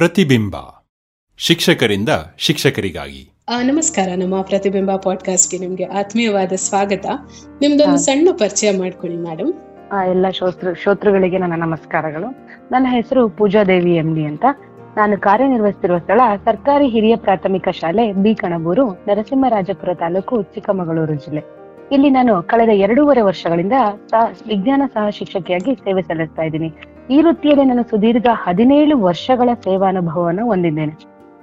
ಪ್ರತಿಬಿಂಬ. ಶಿಕ್ಷಕರಿಂದ ಶಿಕ್ಷಕರಿಗಾಗಿ. ಆ, ನಮಸ್ಕಾರ. ನಮ್ಮ ಪ್ರತಿಬಿಂಬ ಪಾಡ್ಕಾಸ್ಟ್ಗೆ ನಿಮ್ಗೆ ಆತ್ಮೀಯವಾದ ಸ್ವಾಗತ. ನಿಮ್ದೊಂದು ಸಣ್ಣ ಪರಿಚಯ ಮಾಡ್ಕೊಳ್ಳಿ ಮೇಡಮ್ ಆ, ಎಲ್ಲ ಶ್ರೋತೃ ಶ್ರೋತೃಗಳಿಗೆ ನನ್ನ ನಮಸ್ಕಾರಗಳು. ನನ್ನ ಹೆಸರು ಪೂಜಾ ದೇವಿ ಎಂ ಡಿ ಅಂತ. ನಾನು ಕಾರ್ಯನಿರ್ವಹಿಸುತ್ತಿರುವ ಸ್ಥಳ ಸರ್ಕಾರಿ ಹಿರಿಯ ಪ್ರಾಥಮಿಕ ಶಾಲೆ ಬಿ ಕಣಬೂರು ನರಸಿಂಹರಾಜಪುರ ತಾಲೂಕು ಚಿಕ್ಕಮಗಳೂರು ಜಿಲ್ಲೆ. ಇಲ್ಲಿ ನಾನು ಕಳೆದ ಎರಡೂವರೆ ವರ್ಷಗಳಿಂದ ಸಹ- ವಿಜ್ಞಾನ ಸಹ ಶಿಕ್ಷಕಿಯಾಗಿ ಸೇವೆ ಸಲ್ಲಿಸ್ತಾ ಇದ್ದೀನಿ. ಈ ವೃತ್ತಿಯಲ್ಲಿ ನಾನು ಸುದೀರ್ಘ ಹದಿನೇಳು ವರ್ಷಗಳ ಸೇವಾನುಭವವನ್ನು ಹೊಂದಿದ್ದೇನೆ.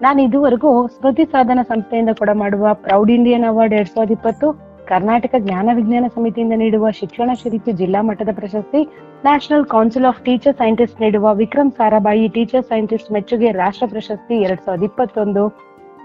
ನಾನು ಇದುವರೆಗೂ ಸ್ಮೃತಿ ಸಾಧನ ಸಂಸ್ಥೆಯಿಂದ ಕೂಡ ಮಾಡುವ ಪ್ರೌಡ್ ಇಂಡಿಯನ್ ಅವಾರ್ಡ್ ಎರಡ್ ಸಾವಿರದ ಇಪ್ಪತ್ತು, ಕರ್ನಾಟಕ ಜ್ಞಾನ ವಿಜ್ಞಾನ ಸಮಿತಿಯಿಂದ ನೀಡುವ ಶಿಕ್ಷಣ ಶಿಲ್ಪಿ ಜಿಲ್ಲಾ ಮಟ್ಟದ ಪ್ರಶಸ್ತಿ, National Council of Teacher Scientist ನೀಡುವ ವಿಕ್ರಮ್ ಸಾರಾಭಾಯಿ ಟೀಚರ್ ಸೈಂಟಿಸ್ಟ್ ಮೆಚ್ಚುಗೆ ರಾಷ್ಟ್ರ ಪ್ರಶಸ್ತಿ ಎರಡ್ ಸಾವಿರದ ಇಪ್ಪತ್ತೊಂದು.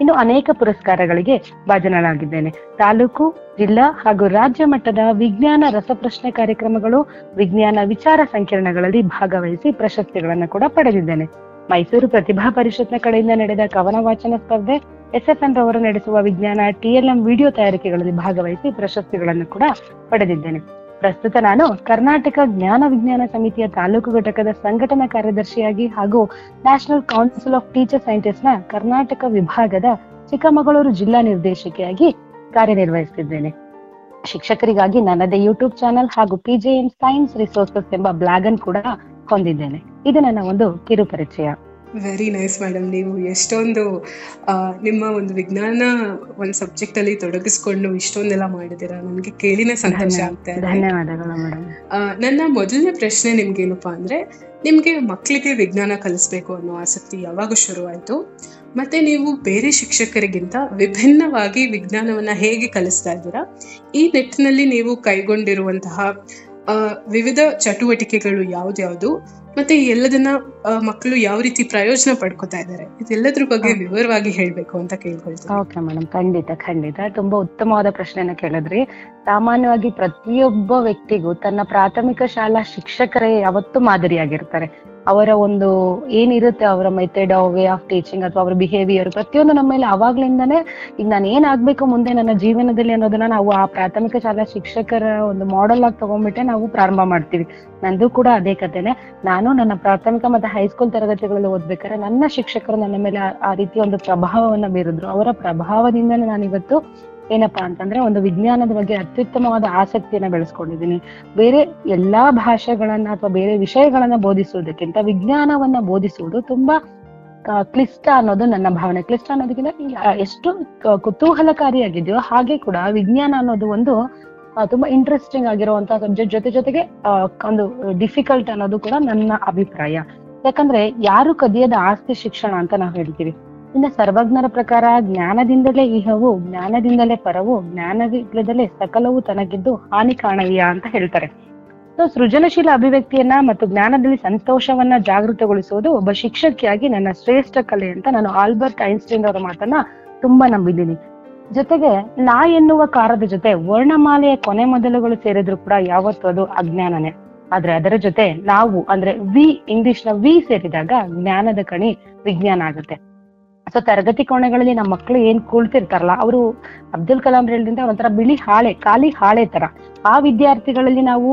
ಇನ್ನು ಅನೇಕ ಪುರಸ್ಕಾರಗಳಿಗೆ ಭಾಜನರಾಗಿದ್ದೇನೆ ತಾಲೂಕು, ಜಿಲ್ಲಾ ಹಾಗೂ ರಾಜ್ಯ ಮಟ್ಟದ ವಿಜ್ಞಾನ ರಸಪ್ರಶ್ನೆ ಕಾರ್ಯಕ್ರಮಗಳು, ವಿಜ್ಞಾನ ವಿಚಾರ ಸಂಕಿರಣಗಳಲ್ಲಿ ಭಾಗವಹಿಸಿ ಪ್ರಶಸ್ತಿಗಳನ್ನು ಕೂಡ ಪಡೆದಿದ್ದೇನೆ. ಮೈಸೂರು ಪ್ರತಿಭಾ ಪರಿಷತ್ನ ಕಡೆಯಿಂದ ನಡೆದ ಕವನ ವಾಚನ ಸ್ಪರ್ಧೆ ಎಸ್ ಎಫ್ ಎನ್ ರವರು ನಡೆಸುವ ವಿಜ್ಞಾನ ಟಿಎಲ್ಎಂ ವಿಡಿಯೋ ತಯಾರಿಕೆಗಳಲ್ಲಿ ಭಾಗವಹಿಸಿ ಪ್ರಶಸ್ತಿಗಳನ್ನು ಕೂಡ ಪಡೆದಿದ್ದೇನೆ. ಪ್ರಸ್ತುತ ನಾನು ಕರ್ನಾಟಕ ಜ್ಞಾನ ವಿಜ್ಞಾನ ಸಮಿತಿಯ ತಾಲೂಕು ಘಟಕದ ಸಂಘಟನಾ ಕಾರ್ಯದರ್ಶಿಯಾಗಿ ಹಾಗೂ ನ್ಯಾಷನಲ್ ಕೌನ್ಸಿಲ್ ಆಫ್ ಟೀಚರ್ ಸೈಂಟಿಸ್ಟ್ನ ಕರ್ನಾಟಕ ವಿಭಾಗದ ಚಿಕ್ಕಮಗಳೂರು ಜಿಲ್ಲಾ ನಿರ್ದೇಶಕಿಯಾಗಿ ಕಾರ್ಯನಿರ್ವಹಿಸುತ್ತಿದ್ದೇನೆ. ಶಿಕ್ಷಕರಿಗಾಗಿ ನನ್ನದೇ ಯೂಟ್ಯೂಬ್ ಚಾನೆಲ್ ಹಾಗೂ ಪಿಜೆಎನ್ ಸೈನ್ಸ್ ರಿಸೋರ್ಸಸ್ ಎಂಬ ಬ್ಲಾಗ್ ಅನ್ನು ಕೂಡ ಹೊಂದಿದ್ದೇನೆ. ಇದು ನನ್ನ ಒಂದು ಕಿರು ಪರಿಚಯ ವೆರಿ ನೈಸ್ ಮೇಡಮ್ ನೀವು ಎಷ್ಟೊಂದು ನಿಮ್ಮ ಒಂದು ವಿಜ್ಞಾನ ಒಂದು ಸಬ್ಜೆಕ್ಟ್ ಅಲ್ಲಿ ತೊಡಗಿಸ್ಕೊಂಡು ಇಷ್ಟೊಂದೆಲ್ಲ ಮಾಡಿದ್ದೀರಾ? ನನಗೆ ಕೇಳಿನೇ ಸಂತೋಷ ಆಗ್ತಾ ಇದೆ. ನನ್ನ ಮೊದಲನೇ ಪ್ರಶ್ನೆ ನಿಮ್ಗೇನಪ್ಪಾ ಅಂದ್ರೆ ನಿಮ್ಗೆ ಮಕ್ಕಳಿಗೆ ವಿಜ್ಞಾನ ಕಲಿಸ್ಬೇಕು ಅನ್ನೋ ಆಸಕ್ತಿ ಯಾವಾಗ ಶುರುವಾಯ್ತು. ಮತ್ತೆ ನೀವು ಬೇರೆ ಶಿಕ್ಷಕರಿಗಿಂತ ವಿಭಿನ್ನವಾಗಿ ವಿಜ್ಞಾನವನ್ನ ಹೇಗೆ ಕಲಿಸ್ತಾ ಇದ್ದೀರಾ? ಈ ನಿಟ್ಟಿನಲ್ಲಿ ನೀವು ಕೈಗೊಂಡಿರುವಂತಹ ವಿವಿಧ ಚಟುವಟಿಕೆಗಳು ಯಾವ್ದ್ಯಾವ್ದು? ಮತ್ತೆ ಎಲ್ಲದನ್ನ ಮಕ್ಕಳು ಯಾವ ರೀತಿ ಪ್ರಯೋಜನ ಪಡ್ಕೋತಾ ಇದ್ದಾರೆ ಇದೆಲ್ಲದ್ರ ಬಗ್ಗೆ ವಿವರವಾಗಿ ಹೇಳ್ಬೇಕು ಅಂತ ಕೇಳ್ಕೊಳ್ತೀನಿ. ಓಕೆ ಮೇಡಮ್ ಖಂಡಿತ ಖಂಡಿತ. ತುಂಬಾ ಉತ್ತಮವಾದ ಪ್ರಶ್ನೆನ ಕೇಳಿದ್ರಿ. ಸಾಮಾನ್ಯವಾಗಿ ಪ್ರತಿಯೊಬ್ಬ ವ್ಯಕ್ತಿಗೂ ತನ್ನ ಪ್ರಾಥಮಿಕ ಶಾಲಾ ಶಿಕ್ಷಕರೇ ಯಾವತ್ತೂ ಮಾದರಿಯಾಗಿರ್ತಾರೆ. ಅವರ ಒಂದು ಏನಿರುತ್ತೆ ಅವರ ಮೆಥಡ್ ವೇ ಆಫ್ ಟೀಚಿಂಗ್ ಅಥವಾ ಅವರ ಬಿಹೇವಿಯರ್ ಪ್ರತಿಯೊಂದು ನಮ್ಮ ಮೇಲೆ ಅವಾಗ್ಲಿಂದಾನೇ ಈಗ ನಾನು ಏನ್ ಆಗ್ಬೇಕು ಮುಂದೆ ನನ್ನ ಜೀವನದಲ್ಲಿ ಅನ್ನೋದನ್ನ ನಾವು ಆ ಪ್ರಾಥಮಿಕ ಶಾಲಾ ಶಿಕ್ಷಕರ ಒಂದು ಮಾಡೆಲ್ ಆಗಿ ತಗೊಂಡ್ಬಿಟ್ಟೆ ನಾವು ಪ್ರಾರಂಭ ಮಾಡ್ತೀವಿ. ನಂದು ಕೂಡ ಅದೇ ಕಥೆನೆ. ನಾನು ನನ್ನ ಪ್ರಾಥಮಿಕ ಮತ್ತು ಹೈಸ್ಕೂಲ್ ತರಗತಿಗಳಲ್ಲಿ ಓದ್ಬೇಕಾದ್ರೆ ನನ್ನ ಶಿಕ್ಷಕರು ನನ್ನ ಮೇಲೆ ಆ- ರೀತಿ ಒಂದು ಪ್ರಭಾವವನ್ನ ಬೀರಿದ್ರು. ಅವರ ಪ್ರಭಾವದಿಂದಲೇ ನಾನಿವತ್ತು ಏನಪ್ಪಾ ಅಂತಂದ್ರೆ ಒಂದು ವಿಜ್ಞಾನದ ಬಗ್ಗೆ ಅತ್ಯುತ್ತಮವಾದ ಆಸಕ್ತಿಯನ್ನ ಬೆಳೆಸ್ಕೊಂಡಿದ್ದೀನಿ. ಬೇರೆ ಎಲ್ಲಾ ಭಾಷೆಗಳನ್ನ ಅಥವಾ ಬೇರೆ ವಿಷಯಗಳನ್ನ ಬೋಧಿಸುವುದಕ್ಕಿಂತ ವಿಜ್ಞಾನವನ್ನ ಬೋಧಿಸುವುದು ತುಂಬಾ ಕ್ಲಿಷ್ಟ ಅನ್ನೋದು ನನ್ನ ಭಾವನೆ. ಕ್ಲಿಷ್ಟ ಅನ್ನೋದಕ್ಕಿಂತ ಎಷ್ಟು ಕುತೂಹಲಕಾರಿಯಾಗಿದೆಯೋ ಹಾಗೆ ಕೂಡ ವಿಜ್ಞಾನ ಅನ್ನೋದು ಒಂದು ತುಂಬಾ ಇಂಟ್ರೆಸ್ಟಿಂಗ್ ಆಗಿರುವಂತ ಜೊತೆ ಜೊತೆಗೆ ಒಂದು ಡಿಫಿಕಲ್ಟ್ ಅನ್ನೋದು ಕೂಡ ನನ್ನ ಅಭಿಪ್ರಾಯ. ಯಾಕಂದ್ರೆ ಯಾರು ಕದಿಯದ ಆಸ್ತಿ ಶಿಕ್ಷಣ ಅಂತ ನಾವು ಹೇಳ್ತೀವಿ. ಇನ್ನು ಸರ್ವಜ್ಞರ ಪ್ರಕಾರ ಜ್ಞಾನದಿಂದಲೇ ಇಹವು ಜ್ಞಾನದಿಂದಲೇ ಪರವು, ಜ್ಞಾನವಿಲ್ಲದಲೇ ಸಕಲವು ತನಗಿದ್ದು ಹಾನಿ ಕಾಣವೀಯ ಅಂತ ಹೇಳ್ತಾರೆ. ಸೊ ಸೃಜನಶೀಲ ಅಭಿವ್ಯಕ್ತಿಯನ್ನ ಮತ್ತು ಜ್ಞಾನದಲ್ಲಿ ಸಂತೋಷವನ್ನ ಜಾಗೃತಗೊಳಿಸುವುದು ಒಬ್ಬ ಶಿಕ್ಷಕಿಯಾಗಿ ನನ್ನ ಶ್ರೇಷ್ಠ ಕಲೆ ಅಂತ ನಾನು ಆಲ್ಬರ್ಟ್ ಐನ್ಸ್ಟೈನ್ ಅವರ ಮಾತನ್ನ ತುಂಬಾ ನಂಬಿದ್ದೀನಿ. ಜೊತೆಗೆ ನಾ ಎನ್ನುವ ಕಾರದ ಜೊತೆ ವರ್ಣಮಾಲೆಯ ಕೊನೆ ಮೊದಲುಗಳು ಸೇರಿದ್ರು ಕೂಡ ಯಾವತ್ತೂ ಅದು ಅಜ್ಞಾನನೇ. ಆದ್ರೆ ಅದರ ಜೊತೆ ನಾವು, ಅಂದ್ರೆ ವಿ ಇಂಗ್ಲಿಷ್ನ ವಿ ಸೇರಿದಾಗ ಜ್ಞಾನದ ಕಣಿ ವಿಜ್ಞಾನ ಆಗುತ್ತೆ. ಸೊ ತರಗತಿ ಕೋಣೆಗಳಲ್ಲಿ ನಮ್ಮ ಮಕ್ಕಳು ಏನ್ ಕೂಳ್ತಿರ್ತಾರಲ್ಲ, ಅವರು ಅಬ್ದುಲ್ ಕಲಾಂ ಹೇಳಿದ್ರಿಂದ ಒಂಥರ ಬಿಳಿ ಹಾಳೆ, ಖಾಲಿ ಹಾಳೆ ತರ. ಆ ವಿದ್ಯಾರ್ಥಿಗಳಲ್ಲಿ ನಾವು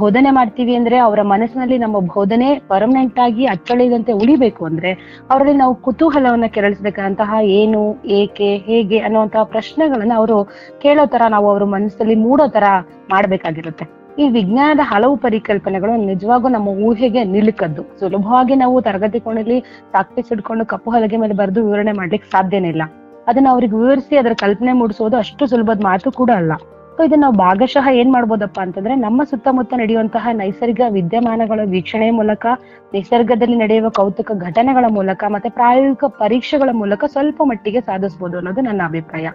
ಬೋಧನೆ ಮಾಡ್ತೀವಿ ಅಂದ್ರೆ ಅವರ ಮನಸ್ಸಿನಲ್ಲಿ ನಮ್ಮ ಬೋಧನೆ ಪರ್ಮನೆಂಟ್ ಆಗಿ ಅಚ್ಚಳಿದಂತೆ ಉಳಿಬೇಕು ಅಂದ್ರೆ ಅವರಲ್ಲಿ ನಾವು ಕುತೂಹಲವನ್ನ ಕೆರಳಿಸ್ಬೇಕಂತಹ ಏನು, ಏಕೆ, ಹೇಗೆ ಅನ್ನುವಂತಹ ಪ್ರಶ್ನೆಗಳನ್ನ ಅವರು ಕೇಳೋ ತರ ನಾವು ಅವ್ರ ಮನಸ್ಸಲ್ಲಿ ಮೂಡೋ ತರ ಮಾಡ್ಬೇಕಾಗಿರುತ್ತೆ. ಈ ವಿಜ್ಞಾನದ ಹಲವು ಪರಿಕಲ್ಪನೆಗಳು ನಿಜವಾಗೂ ನಮ್ಮ ಊಹೆಗೆ ನಿಲುಕದ್ದು. ಸುಲಭವಾಗಿ ನಾವು ತರಗತಿ ಕೋಣೆಯಲ್ಲಿ ಪ್ರಾಕ್ಟೀಸ್ ಹಿಡ್ಕೊಂಡು ಕಪ್ಪು ಹಲಗೆ ಮೇಲೆ ಬರೆದು ವಿವರಣೆ ಮಾಡ್ಲಿಕ್ಕೆ ಸಾಧ್ಯನೇ ಇಲ್ಲ. ಅದನ್ನ ಅವ್ರಿಗೆ ವಿವರಿಸಿ ಅದರ ಕಲ್ಪನೆ ಮೂಡಿಸೋದು ಅಷ್ಟು ಸುಲಭದ ಮಾತು ಕೂಡ ಅಲ್ಲ. ಸೊ ಇದನ್ನ ನಾವು ಭಾಗಶಃ ಏನ್ ಮಾಡ್ಬೋದಪ್ಪ ಅಂತಂದ್ರೆ ನಮ್ಮ ಸುತ್ತಮುತ್ತ ನಡೆಯುವಂತಹ ನೈಸರ್ಗಿಕ ವಿದ್ಯಮಾನಗಳ ವೀಕ್ಷಣೆ ಮೂಲಕ, ನಿಸರ್ಗದಲ್ಲಿ ನಡೆಯುವ ಕೌತುಕ ಘಟನೆಗಳ ಮೂಲಕ ಮತ್ತೆ ಪ್ರಾಯೋಗಿಕ ಪರೀಕ್ಷೆಗಳ ಮೂಲಕ ಸ್ವಲ್ಪ ಮಟ್ಟಿಗೆ ಸಾಧಿಸಬಹುದು ಅನ್ನೋದು ನನ್ನ ಅಭಿಪ್ರಾಯ.